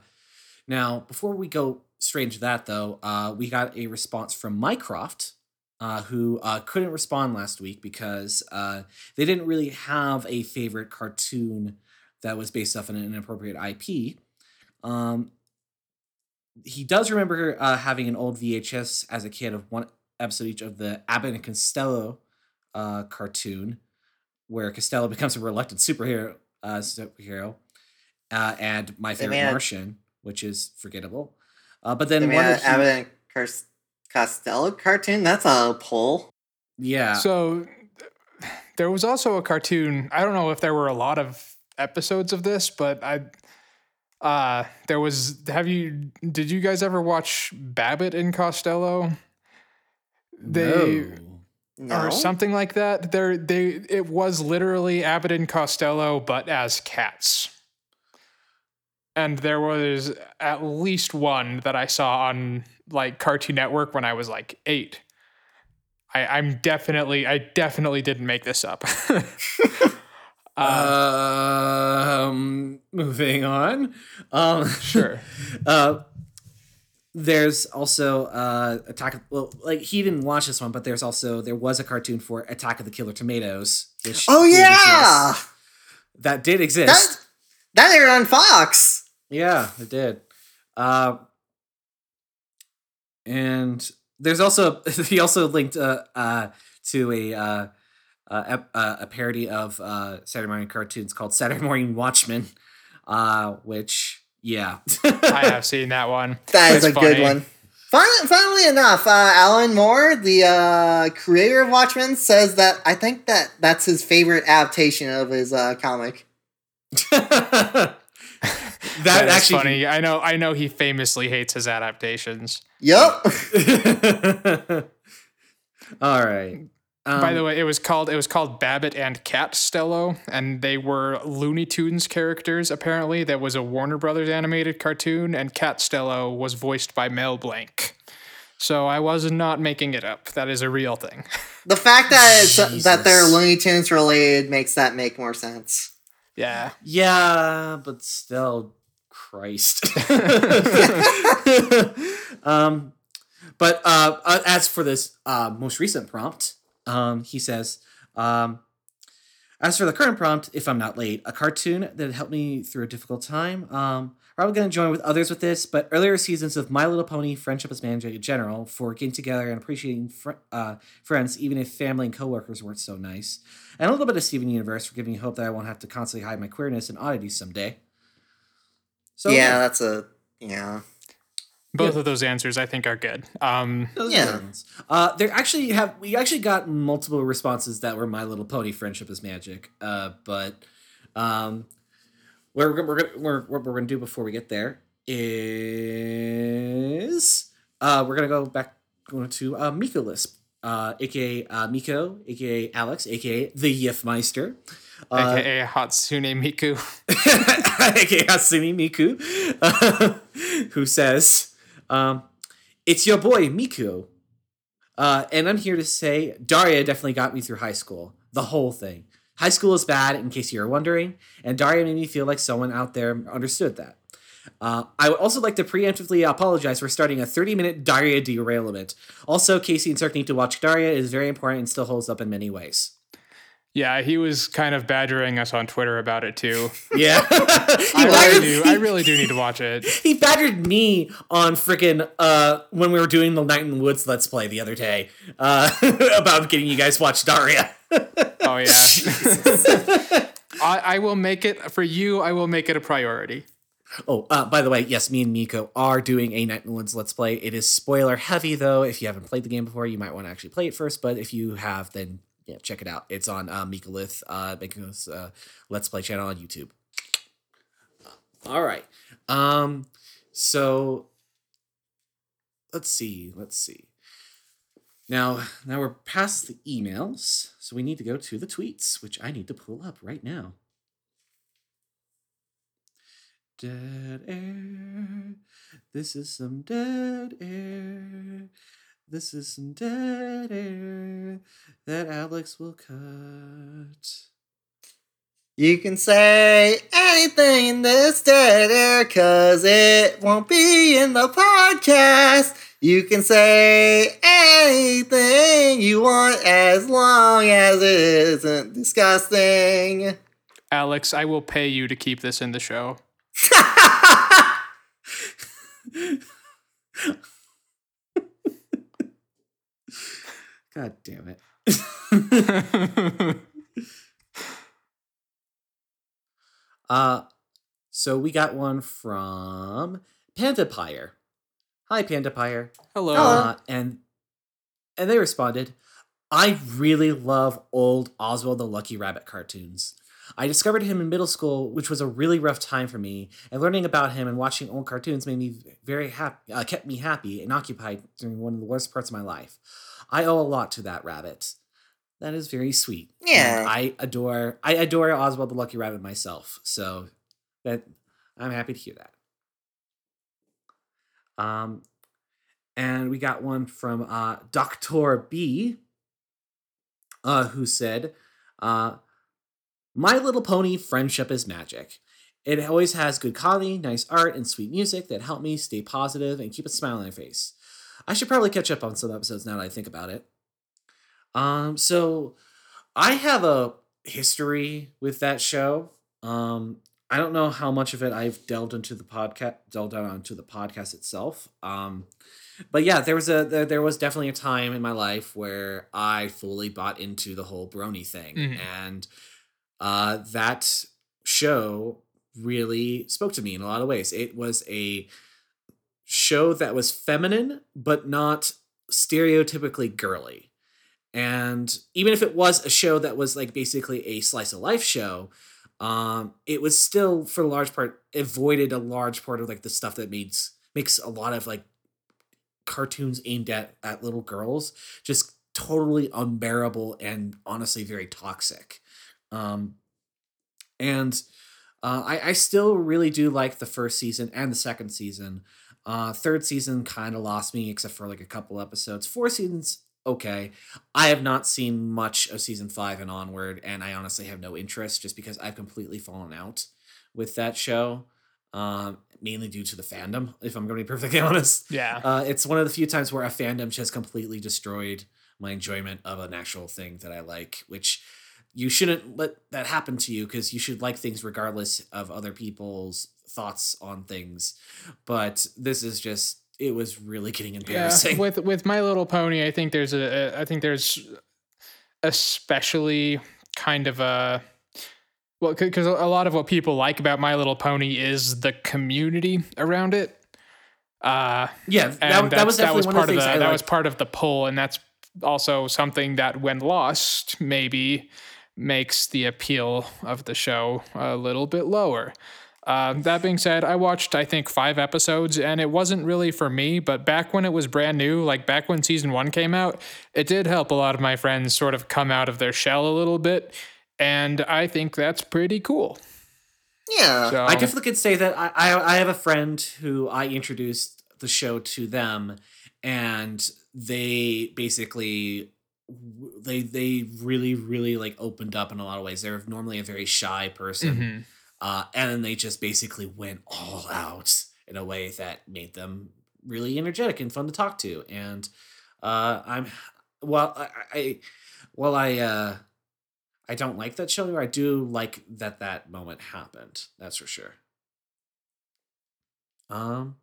now before we go straight into that though uh we got a response from mycroft uh, who uh, couldn't respond last week because uh, they didn't really have a favorite cartoon that was based off an inappropriate IP. Um, he does remember uh, having an old VHS as a kid of one episode each of the Abbott and Costello uh, cartoon, where Costello becomes a reluctant superhero, uh, superhero, uh, and My Favorite made a- Martian, which is forgettable. Uh, but then mean, one that he- Abbott and Cos- Costello cartoon. That's a pull. yeah, So there was also a cartoon. I don't know if there were a lot of episodes of this, but I uh there was have you did you guys ever watch Babbitt and Costello? They No. No. or something like that. There they it was literally Abbott and Costello but as cats. And there was at least one that I saw on like Cartoon Network when I was like 8. I, I'm definitely I definitely didn't make this up. uh, um, moving on. Um, sure. Uh, there's also uh, Attack. Of, well, like he didn't watch this one, but there's also there was a cartoon for Attack of the Killer Tomatoes. Which oh yeah, exist. that did exist. that that aired on Fox. Yeah, it did. Uh, and there's also he also linked uh, uh, to a uh, uh, uh, a parody of uh, Saturday morning cartoons called Saturday Morning Watchmen, uh, which yeah, I have seen that one. That is It's a good one. Fin- Funnily enough, uh, Alan Moore, the uh, creator of Watchmen, says that I think that that's his favorite adaptation of his uh, comic. that, That is actually funny. I know I know he famously hates his adaptations. Yep. All right. By Um, the way, it was called it was called Babbitt and Catstello, and they were Looney Tunes characters. Apparently, that was a Warner Brothers animated cartoon, and Catstello was voiced by Mel Blanc. So I was not making it up. That is a real thing. the fact that it's, that they're Looney Tunes related makes that make more sense. Yeah. Yeah, but still, Christ. um, but uh, uh, as for this uh, most recent prompt, um, he says, um, as for the current prompt, if I'm not late, a cartoon that helped me through a difficult time. Um, probably going to join with others with this, but earlier seasons of My Little Pony, Friendship is Magic in general, for getting together and appreciating fr- uh, friends, even if family and coworkers weren't so nice. And a little bit of Steven Universe for giving me hope that I won't have to constantly hide my queerness and oddities someday. So yeah, that's a yeah. Both of those answers I think are good. Um, those Yeah. good. Uh, there actually have we actually got multiple responses that were My Little Pony friendship is magic. Uh, but um, what we're, we're, gonna- we're, what we're gonna do before we get there is uh, we're gonna go back going to uh, Miko Lisp, uh, aka uh, Miko, aka Alex, aka the Yifmeister. Uh, aka Hatsune Miku. aka Hatsune Miku, uh, who says, um, "It's your boy Miku," uh, and I'm here to say Daria definitely got me through high school, the whole thing. High school is bad, in case you're wondering, and Daria made me feel like someone out there understood that. Uh, I would also like to preemptively apologize for starting a 30 minute Daria derailment. Also, Casey and Cirque need to watch Daria is very important and still holds up in many ways. Yeah, he was kind of badgering us on Twitter about it too. Yeah. He I really badgered- do. I really do need to watch it. he badgered me on freaking uh when we were doing the Night in the Woods Let's Play the other day uh about getting you guys watch Daria. Oh yeah. I, I will make it for you. I will make it a priority. Oh, uh, by the way, yes, me and Miko are doing a Night in the Woods Let's Play. It is spoiler heavy though. If you haven't played the game before, you might want to actually play it first. But if you have, then yeah, check it out. It's on uh, Mikolith, uh, Miko's uh, Let's Play channel on YouTube. All right. Um. So let's see. Let's see. Now, now we're past the emails, so we need to go to the tweets, which I need to pull up right now. Dead air. This is some dead air. This is some dead air that Alex will cut. You can say anything in this dead air cause it won't be in the podcast. You can say anything you want as long as it isn't disgusting. Alex, I will pay you to keep this in the show. God damn it. uh so we got one from Panda Pyre. Hi Panda Pyre. Hello. Hello. Uh, and and they responded, I really love old Oswald the Lucky Rabbit cartoons. I discovered him in middle school, which was a really rough time for me, and learning about him and watching old cartoons made me very happy, uh, kept me happy and occupied during one of the worst parts of my life. I owe a lot to that rabbit. That is very sweet. And Yeah. I adore I adore Oswald the Lucky Rabbit myself, so that I'm happy to hear that. Um, and we got one from uh, Doctor B, uh, who said, uh, "My Little Pony: Friendship is magic. It always has good comedy, nice art, and sweet music that help me stay positive and keep a smile on my face. I should probably catch up on some episodes now that I think about it." Um, so I have a history with that show. Um, I don't know how much of it I've delved into the podcast, delved down onto the podcast itself. Um, but yeah, there was a there, there was definitely a time in my life where I fully bought into the whole brony thing, Mhm. and uh, that show really spoke to me in a lot of ways. It was a show that was feminine, but not stereotypically girly. And even if it was a show that was like basically a slice of life show, um, it was still for the large part avoided a large part of like the stuff that makes makes a lot of like cartoons aimed at at little girls just totally unbearable and honestly very toxic. Um, and uh, I, I still really do like the first season and the second season. Uh, third season kind of lost me, except for like a couple episodes. Four seasons, okay. I have not seen much of season five and onward, and I honestly have no interest just because I've completely fallen out with that show, um, mainly due to the fandom, if I'm going to be perfectly honest. Yeah. Uh, it's one of the few times where a fandom just completely destroyed my enjoyment of an actual thing that I like, which you shouldn't let that happen to you because you should like things regardless of other people's thoughts on things. But this is just it was really getting embarrassing. Yeah, with with My Little Pony, I think there's a, a I think there's especially kind of a well because a lot of what people like about My Little Pony is the community around it. Uh, yeah, and that, that was definitely one of part of things the that was part of the pull, and that's also something that when lost maybe makes the appeal of the show a little bit lower. Uh, that being said, I watched I think five episodes, and it wasn't really for me. But back when it was brand new, like back when season one came out, it did help a lot of my friends sort of come out of their shell a little bit, and I think that's pretty cool. Yeah. So I definitely could say that I, I I have a friend who I introduced the show to them, and they basically they they really really like opened up in a lot of ways. They're normally a very shy person, Mhm. Uh, and then they just basically went all out in a way that made them really energetic and fun to talk to. And uh, I'm well, I, I well I uh, I don't like that show. I do like that that moment happened. That's for sure. Um,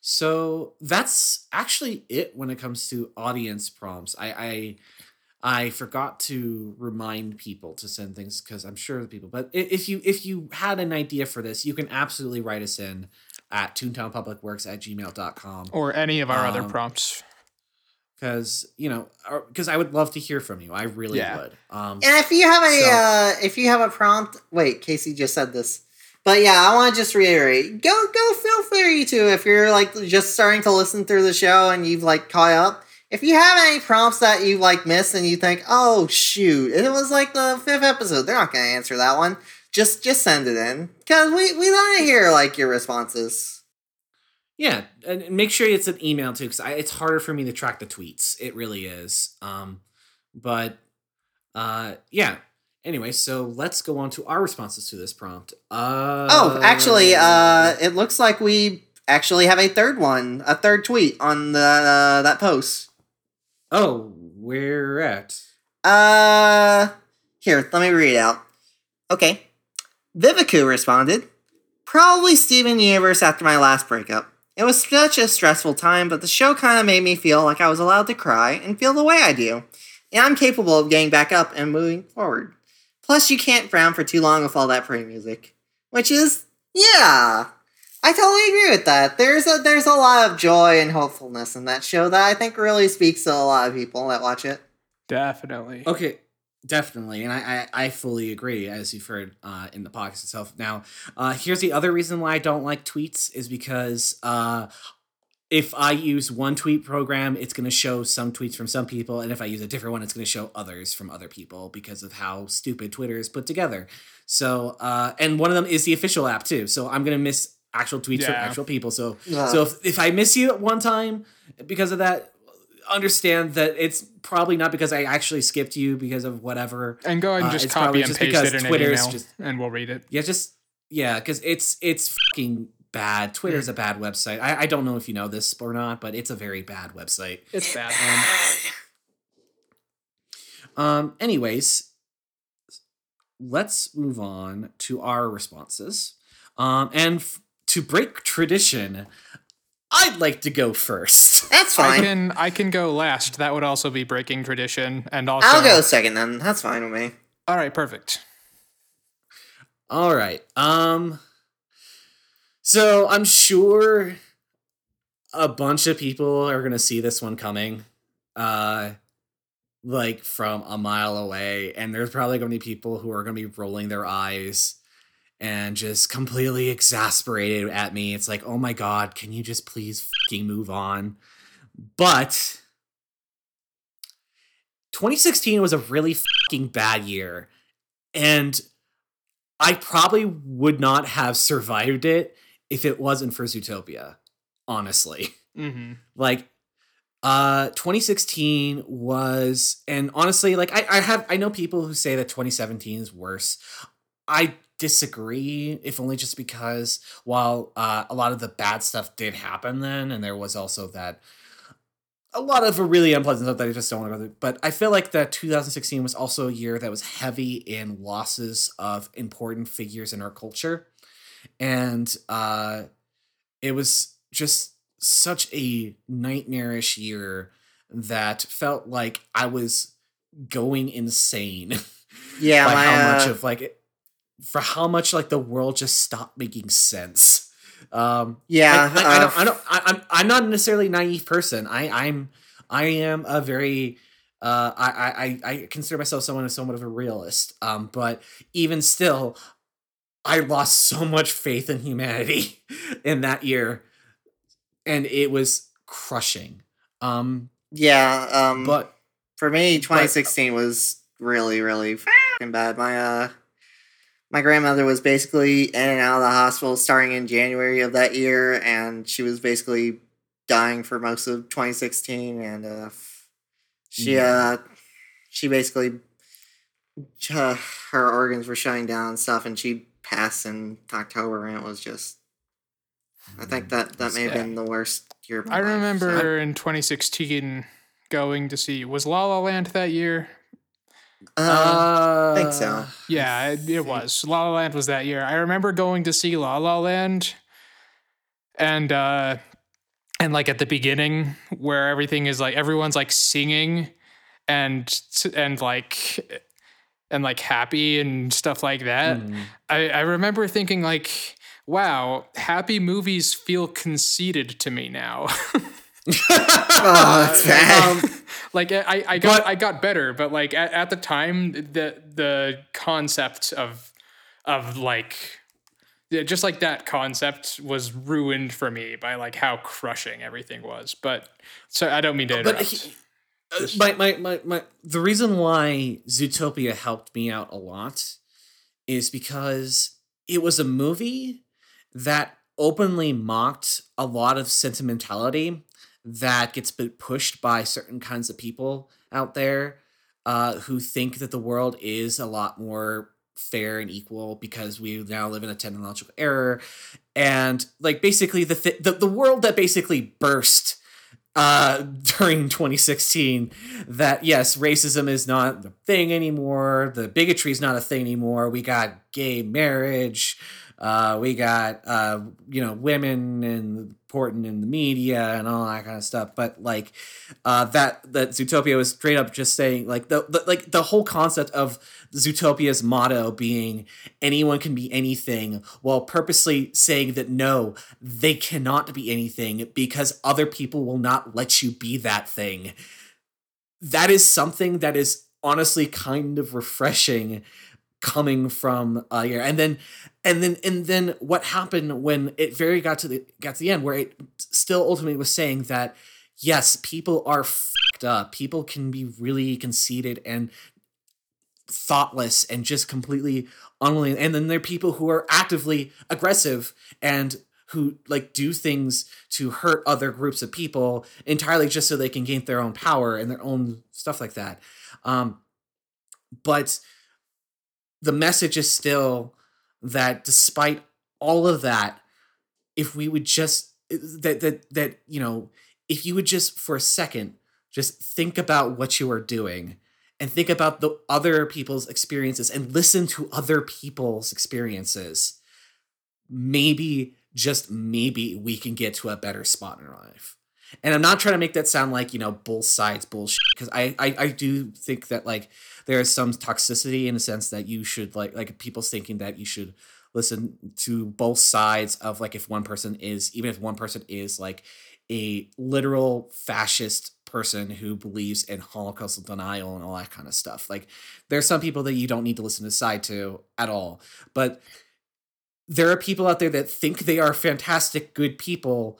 so that's actually it when it comes to audience prompts. I I I forgot to remind people to send things because I'm sure the people. But if you if you had an idea for this, you can absolutely write us in at toontownpublicworks at gmail.com or any of our other Um, prompts. because you know because I would love to hear from you. I really Yeah. would. Um, And if you have a So- uh, if you have a prompt, wait, Casey just said this, but yeah, I want to just reiterate. Go go feel free to if you're like just starting to listen through the show and you've like caught up. If you have any prompts that you like missed and you think, oh shoot, it was like the fifth episode, they're not gonna answer that one. Just just send it in because we we want to hear like your responses. Yeah, and and make sure it's an email too, because it's harder for me to track the tweets. It really is. Um, but uh, yeah. Anyway, so let's go on to our responses to this prompt. Uh, Oh, actually, uh, it looks like we actually have a third one, a third tweet on the uh, that post. Oh, we're at. Uh, here, let me read out. Okay. Viviku responded, Probably Steven Universe after my last breakup. It was such a stressful time, but the show kind of made me feel like I was allowed to cry and feel the way I do. And I'm capable of getting back up and moving forward. Plus, you can't frown for too long with all that pretty music. Which is, yeah, I totally agree with that. There's a there's a lot of joy and hopefulness in that show that I think really speaks to a lot of people that watch it. Definitely. Okay, definitely, and I I, I fully agree, as you've heard uh, in the podcast itself. Now, uh, here's the other reason why I don't like tweets is because uh, if I use one tweet program, it's going to show some tweets from some people, and if I use a different one, it's going to show others from other people because of how stupid Twitter is put together. So, uh, and one of them is the official app too. So I'm going to miss actual tweets from actual people. So, Yeah. so if, if I miss you at one time because of that, understand that it's probably not because I actually skipped you because of whatever. And go ahead and Uh, just it's probably copy and just paste because it in Twitter's an email, just- and we'll read it. Yeah, just yeah, because it's it's fucking bad. Twitter's a bad website. I, I don't know if you know this or not, but it's a very bad website. It's bad. Um. Anyways, let's move on to our responses. Um. And f- to break tradition, I'd like to go first. That's fine. I fine. can I can go last. That would also be breaking tradition, and also I'll go second then. That's fine with me. All right, perfect. All right. Um so I'm sure a bunch of people are going to see this one coming uh like from a mile away and there's probably going to be people who are going to be rolling their eyes and just completely exasperated at me. It's like, "Oh my god, can you just please fucking move on?" But 2016 was a really fucking bad year. And I probably would not have survived it if it wasn't for Zootopia, honestly. Mm-hmm. Like, uh, 2016 was, and honestly, like I, I have, I know people who say that 2017 is worse. I disagree, if only just because while uh, a lot of the bad stuff did happen then, and there was also that a lot of really unpleasant stuff that I just don't want to go through. But I feel like that 2016 was also a year that was heavy in losses of important figures in our culture. And uh, it was just such a nightmarish year that felt like I was going insane Yeah, by my, how much uh, of like it- for how much like the world just stopped making sense. Um, yeah. I, I, I uh, don't. I don't. I, I'm. I'm not necessarily a naive person. I. I'm. I am a very. Uh, I, I. I consider myself someone who's somewhat of a realist. Um, but even still, I lost so much faith in humanity in that year, and it was crushing. Um, yeah. Um, but for me, 2016 was really, really fing bad. My uh, my grandmother was basically in and out of the hospital starting in January of that year, and she was basically dying for most of 2016. And uh, she Yeah. uh, she basically uh, her organs were shutting down and stuff, and she passed in October, and it was just. I think that that may have Yeah. been the worst year. Of my I life, so- remember in 2016 going to see was La La Land that year. Uh, I think so. Yeah, it, it was. La La Land was that year. I remember going to see La La Land and uh and like at the beginning where everything is like everyone's like singing and and like and like happy and stuff like that. Mm. I, I remember thinking like, wow, happy movies feel conceited to me now. Oh, that's bad. Um, like I, I got But- I got better, but like at, at the time the the concept of of like yeah, just like that concept was ruined for me by like how crushing everything was. But so I don't mean to but interrupt. he, uh, my, my, my, my, the reason why Zootopia helped me out a lot is because it was a movie that openly mocked a lot of sentimentality that gets pushed by certain kinds of people out there uh, who think that the world is a lot more fair and equal because we now live in a technological era and like basically the th- the, the world that basically burst uh during 2016 that yes racism is not the thing anymore. The bigotry is not a thing anymore. We got gay marriage Uh, we got uh, you know women and important in the media and all that kind of stuff. But like uh, that that Zootopia was straight up just saying like the, the like the whole concept of Zootopia's motto being anyone can be anything, while purposely saying that no, they cannot be anything because other people will not let you be that thing. That is something that is honestly kind of refreshing coming from uh here and then and then and then what happened when it very got to the got to the end where it still ultimately was saying that yes people are fucked up. People can be really conceited and thoughtless and just completely unwilling. And then there are people who are actively aggressive and who like do things to hurt other groups of people entirely just so they can gain their own power and their own stuff like that. Um but the message is still that despite all of that if we would just that that that you know if you would just for a second just think about what you are doing and think about the other people's experiences and listen to other people's experiences maybe just maybe we can get to a better spot in our life and i'm not trying to make that sound like you know both sides bullshit because I, I i do think that like there is some toxicity in the sense that you should like like people's thinking that you should listen to both sides of like if one person is even if one person is like a literal fascist person who believes in holocaust denial and all that kind of stuff. Like there are some people that you don't need to listen to side to at all. But there are people out there that think they are fantastic good people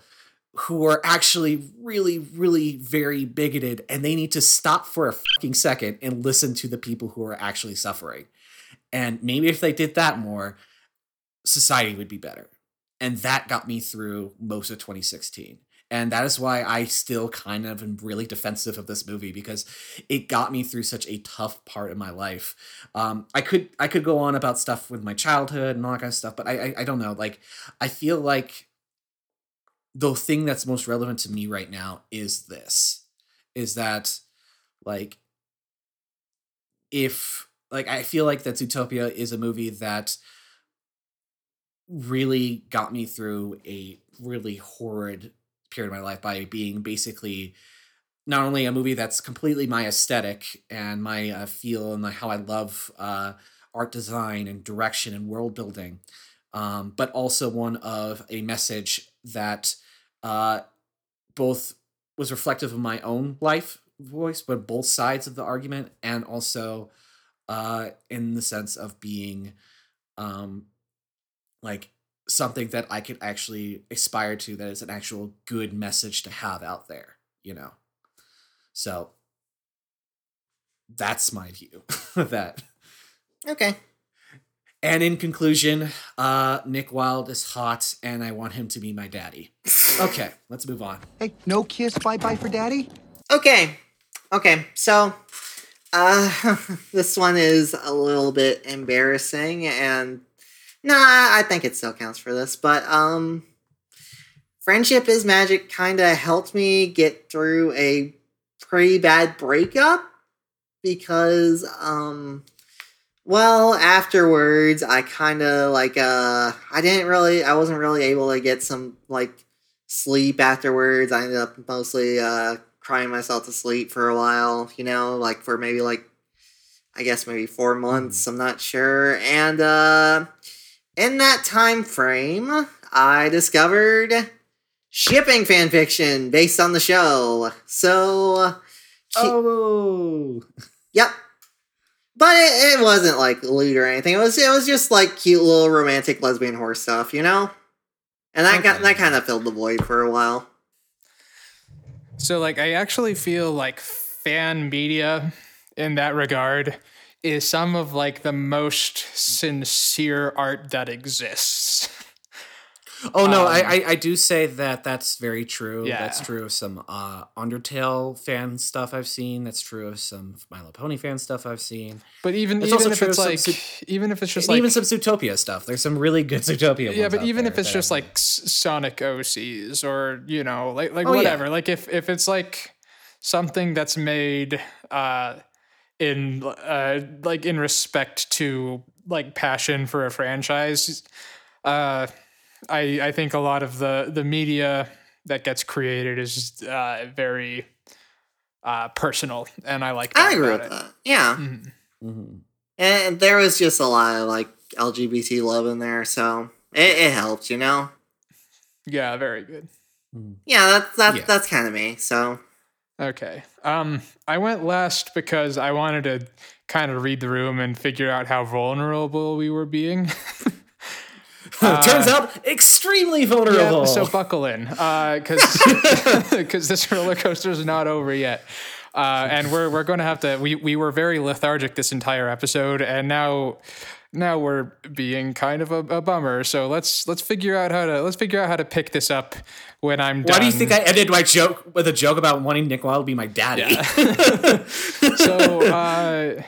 who are actually really, really very bigoted, and they need to stop for a fucking second and listen to the people who are actually suffering. And maybe if they did that more, society would be better. And that got me through most of 2016. And that is why I still kind of am really defensive of this movie because it got me through such a tough part of my life. Um, I could I could go on about stuff with my childhood and all that kind of stuff, but I, I I don't know. Like I feel like the thing that's most relevant to me right now is this is that like if like I feel like that Zootopia is a movie that really got me through a really horrid period of my life by being basically not only a movie that's completely my aesthetic and my uh, feel and how I love uh, art design and direction and world building, um, but also one of a message that uh, both was reflective of my own life voice, but both sides of the argument, and also uh, in the sense of being um, like something that I could actually aspire to that is an actual good message to have out there, you know? So that's my view of that. Okay. And in conclusion, uh, Nick Wilde is hot, and I want him to be my daddy. Okay, let's move on. Hey, no kiss bye bye for daddy? Okay. Okay. So, uh, this one is a little bit embarrassing, and nah, I think it still counts for this. But um, friendship is magic. Kind of helped me get through a pretty bad breakup because um well, afterwards, I kind of like uh I didn't really I wasn't really able to get some like sleep afterwards. I ended up mostly uh crying myself to sleep for a while, you know, like for maybe like I guess maybe 4 months, I'm not sure. And uh in that time frame, I discovered shipping fan fiction based on the show. So Oh, Yep. But it, it wasn't like lewd or anything. It was it was just like cute little romantic lesbian horse stuff, you know? And that got that kind of filled the void for a while. So like I actually feel like fan media in that regard is some of like the most sincere art that exists. Oh no! I, Um, I I do say that that's very true. Yeah. That's true of some uh, Undertale fan stuff I've seen. That's true of some My Little Pony fan stuff I've seen. But even It's even if it's some like even if it's just like even some Zootopia stuff. There's some really good Zootopia. yeah, but even if it's just like Sonic OCs or you know like like Oh, yeah. whatever. Like if if it's like something that's made uh in uh like in respect to like passion for a franchise uh, I I think a lot of the the media that gets created is uh, very uh, personal, and I like. That I agree about with it. that. Yeah. Mhm. Mhm. And there was just a lot of like LGBT love in there, so it, it helped, you know? Yeah, very good. Yeah, that's that's Yeah. that's kind of me. So Okay. Um, I went last because I wanted to kind of read the room and figure out how vulnerable we were being. Turns out extremely vulnerable. Yeah, so buckle in, because this roller coaster is not over yet, uh, and we're we're going to have to. We we were very lethargic this entire episode, and now now we're being kind of a, a bummer. So let's let's figure out how to let's figure out how to pick this up when I'm done. Why do you think I ended my joke with a joke about wanting Nick Wilde to be my daddy? so uh,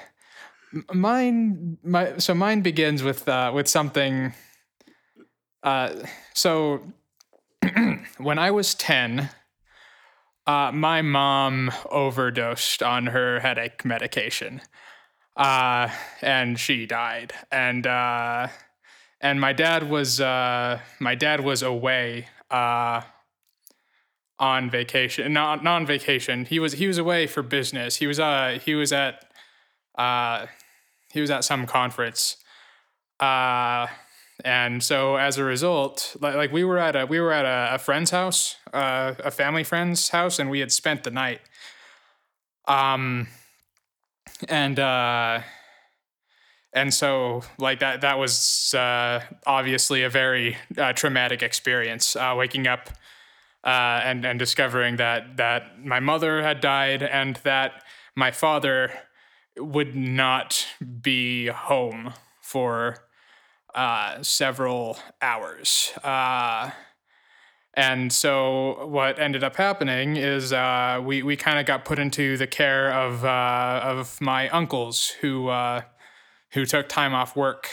mine my so mine begins with uh, with something uh, so when I was 10 uh, my mom overdosed on her headache medication uh, and she died. And uh, and my dad was uh, my dad was away uh, on vacation not non vacation. He was he was away for business. He was he was at he was at some conference and so as a result like, like we were at a we were at a, a friend's house uh a family friend's house and we had spent the night. Um and uh and so like that that was uh obviously a very uh, traumatic experience uh waking up uh, and and discovering that that my mother had died and that my father would not be home for uh, several hours. Uh, and so what ended up happening is uh, we we kind of got put into the care of uh, of my uncles who uh, who took time off work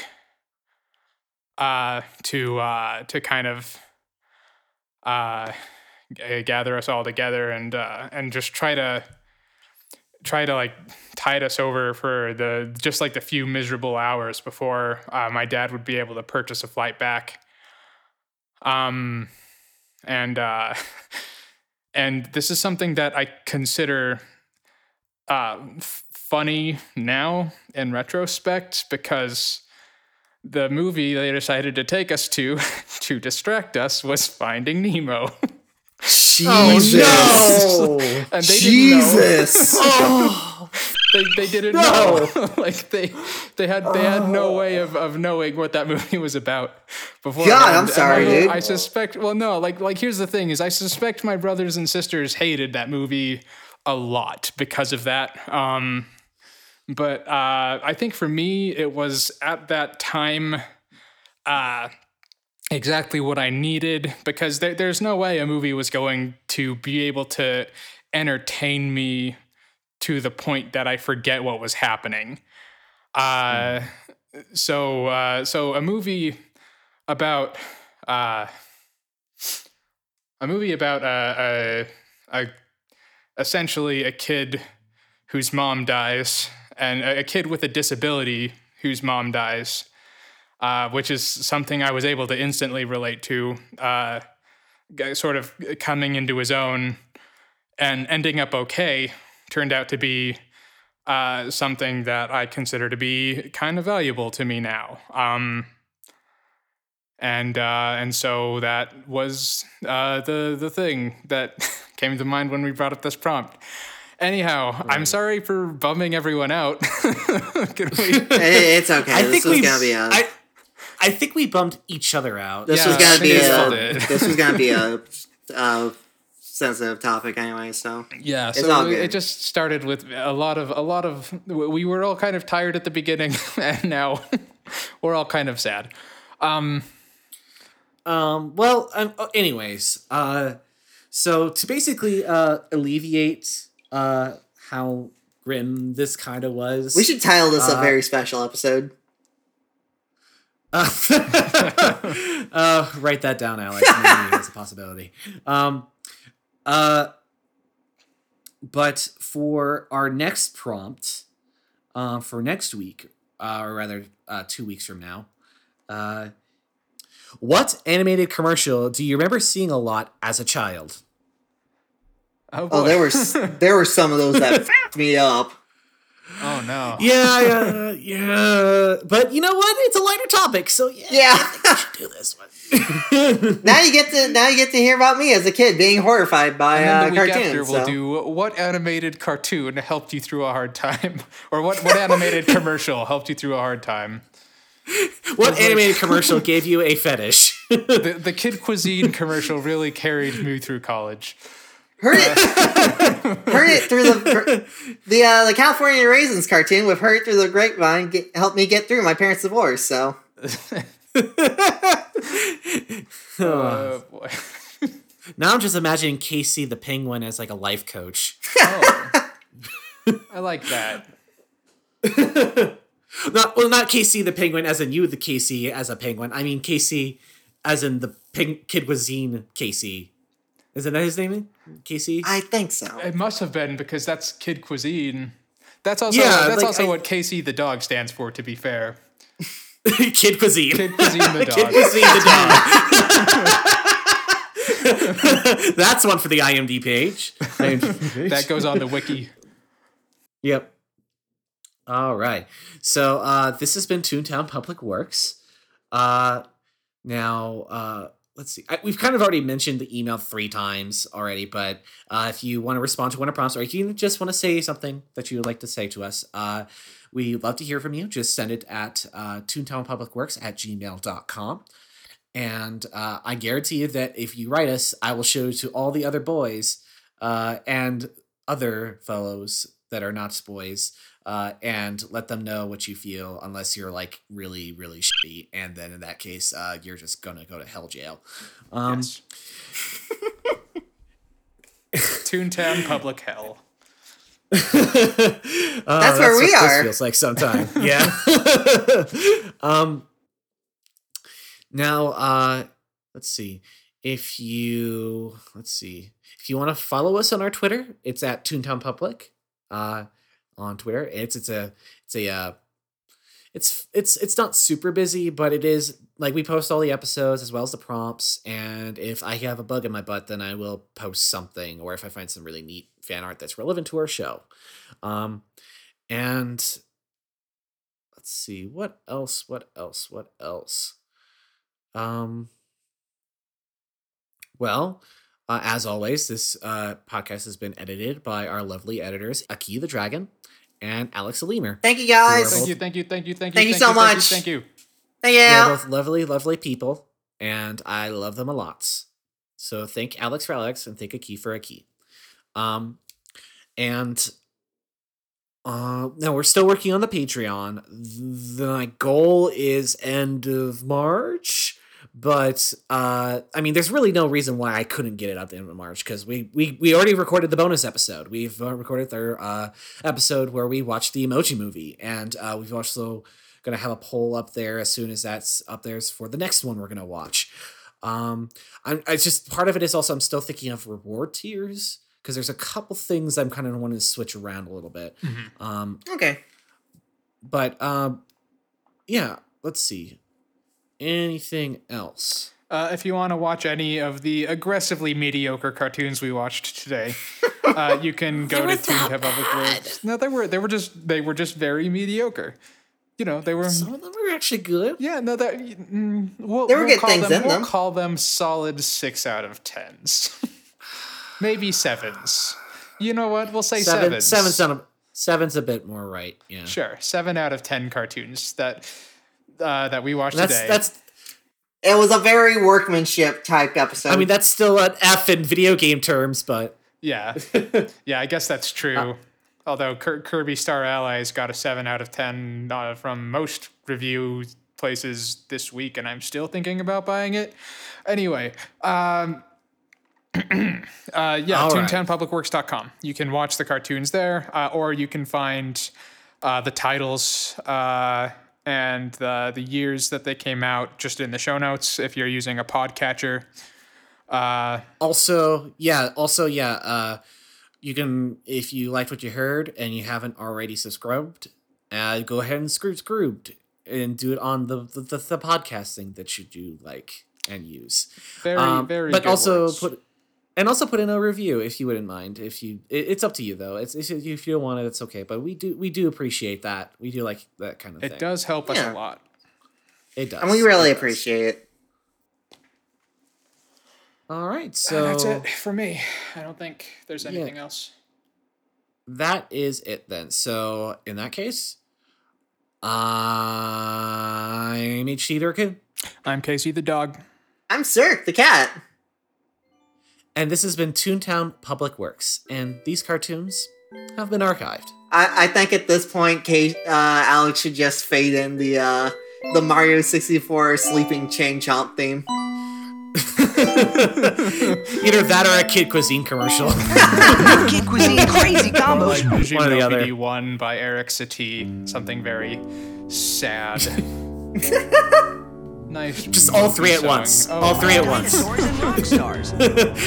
uh, to uh, to kind of uh, gather us all together and and just try to try to like tide us over for the just like the few miserable hours before uh, my dad would be able to purchase a flight back. Um, and uh, and this is something that I consider uh, f- funny now in retrospect because the movie they decided to take us to to distract us was Finding Nemo. Jesus. Oh, no! and they didn't know. Jesus. oh, they, they didn't No. know. like they they had they had no way of, of knowing what that movie was about before. God, I'm sorry, I, dude. I suspect. Well, no, like like here's the thing: is I suspect my brothers and sisters hated that movie a lot because of that. Um, but uh, I think for me, it was at that time. Uh, exactly what I needed because there, there's no way a movie was going to be able to entertain me to the point that I forget what was happening. Uh, so uh, so a movie about uh, a movie about uh, a, a essentially a kid whose mom dies and a a kid with a disability whose mom dies uh, which is something I was able to instantly relate to, uh, sort of coming into his own and ending up okay, turned out to be uh, something that I consider to be kind of valuable to me now. Um, and uh, and so that was uh, the the thing that came to mind when we brought up this prompt. Anyhow, I'm sorry for bumming everyone out. Can we? It- it's okay. I this think was we. gonna be a. I, I think we bummed each other out. this Yeah, was gonna be a. this was gonna be a. Uh, sensitive topic anyway. So Yeah, It's so all it just started with a lot of a lot of we were all kind of tired at the beginning, and now we're all kind of sad. Um, Um, well, um, anyways, uh, so to basically uh, alleviate uh, how grim this kind of was, we should title this a Uh, very special episode. Uh, uh, write that down, Alex. Maybe it's a possibility. Um, uh, but for our next prompt, uh, for next week, uh, or rather, uh, two weeks from now, uh, What animated commercial do you remember seeing a lot as a child? Oh, Oh, there were there were some of those that fucked me up. Oh no. Yeah, yeah, yeah. But you know what? It's a lighter topic, so yeah, Yeah. I think we should do this one. now you get to now you get to hear about me as a kid being horrified by And then uh, the week cartoons. after, we'll so. do what animated cartoon helped you through a hard time, or what what animated commercial helped you through a hard time. what animated commercial gave you a fetish? The the kid cuisine commercial really carried me through college. Heard it heard it through the the uh, the California Raisins cartoon with heard it through the grapevine get, helped me get through my parents' divorce. So Oh boy. now I'm just imagining Casey the penguin as like a life coach. Oh. I like that. Not well, not Casey the penguin as in you the Casey as a penguin. I mean Casey as in the ping- kid cuisine Casey. Isn't that his name? Casey. I think so. It must have been because that's kid cuisine. That's also Yeah, that's like, also I- what Casey the dog stands for. To be fair, kid cuisine. kid cuisine the dog. Kid cuisine the dog. That's one for the IMDb page. IMDb page. that goes on the wiki. Yep. All right. So uh, this has been Toontown Public Works. Uh, now, uh, let's see. I, we've kind of already mentioned the email three times already, but uh, if you want to respond to one of prompts or if you just want to say something that you would like to say to us, uh, we love to hear from you. Just send it at uh, toontownpublicworks at gmail.com. And uh, I guarantee you that if you write us, I will show it to all the other boys uh, and other fellows that are not boys uh, and let them know what you feel unless you're like really really shitty and then in that case uh, you're just gonna go to hell jail um, Yes. Toontown Public Hell. Oh, That's where we what are. Feels like sometime. yeah. um. Now, uh, let's see. If you let's see, if you want to follow us on our Twitter, it's at Toontown Public. Uh, on Twitter, it's it's a it's a uh, it's it's it's not super busy, but it is like we post all the episodes as well as the prompts. And if I have a bug in my butt, then I will post something, or if I find some really neat fan art that's relevant to our show. Um, and let's see what else. What else? What else? Um. Well, uh, as always, this uh, podcast has been edited by our lovely editors, Aki the Dragon and Alex Aleemer. Thank you guys. Thank you, thank you, thank you, thank you. Thank you so thank much. Thank you. Thank you. They're both lovely, lovely people, and I love them a lot. So thank Alex for Alex and thank Aki for Aki. Um, and uh, now we're still working on the Patreon. The, my goal is end of March, but uh, I mean, there's really no reason why I couldn't get it up the end of March because we, we we already recorded the bonus episode. We've uh, recorded their uh, episode where we watched the Emoji Movie, and uh, we've also gonna have a poll up there as soon as that's up there for the next one we're gonna watch. Um, I'm it's just part of it is also I'm still thinking of reward tiers because there's a couple things I'm kind of wanting to switch around a little bit. Mhm. Um, Okay. but um, yeah, let's see. Anything else? Uh, if you want to watch any of the aggressively mediocre cartoons we watched today, uh, you can go to were that Public Works. No, they were they were just they were just very mediocre. You know, they were. Some of them were actually good. Yeah, no, that mm, we'll, There were we'll good call things them, in we'll them. call them solid six out of tens, maybe sevens. You know what? We'll say Seven, sevens. seven's, a, seven's a bit more right. Yeah, Sure, seven out of ten cartoons that uh, that we watched that's today. that's. It was a very workmanship type episode. I mean, that's still an F in video game terms, but Yeah, yeah, I guess that's true. Uh, Although Kirby Star Allies got a seven out of ten uh, from most review places this week, and I'm still thinking about buying it. Anyway, um, uh, yeah, All right. ToontownPublicWorks.com. You can watch the cartoons there, uh, or you can find uh, the titles uh, and the the years that they came out just in the show notes if you're using a podcatcher. Uh, also yeah also yeah uh you can if you liked what you heard and you haven't already subscribed uh go ahead and screw screwed and do it on the the, the, the podcasting that you do like and use. Very, Um, very. but also words. put and also put in a review if you wouldn't mind. If you, it, it's up to you though. It's, it's if you don't want it, it's okay. But we do we do appreciate that. We do like that kind of It thing. It does help us a lot. It does. And we really It appreciate it. All right, So so that's it for me. I don't think there's anything else. that is it then. So in that case, I'm HT Durkin, I'm Casey the dog. I'm Sir the cat. And this has been Toontown Public Works, and these cartoons have been archived. I, I think at this point, Kate, uh, Alex should just fade in the uh, the Mario 64 sleeping chain chomp theme. Either that or a Kid Cuisine commercial. Kid cuisine, crazy combos. Like One or the other. Gymnopédie one by Erik Satie. Something very sad. nice. Just all three at song. once. Oh all three at once. Dinosaurs and rock stars.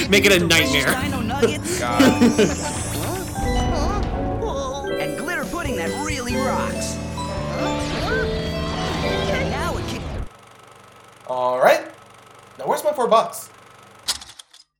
Make it a nightmare. Dino nuggets God. and glitter pudding that really rocks. And now it can All right. Now where's my four bucks?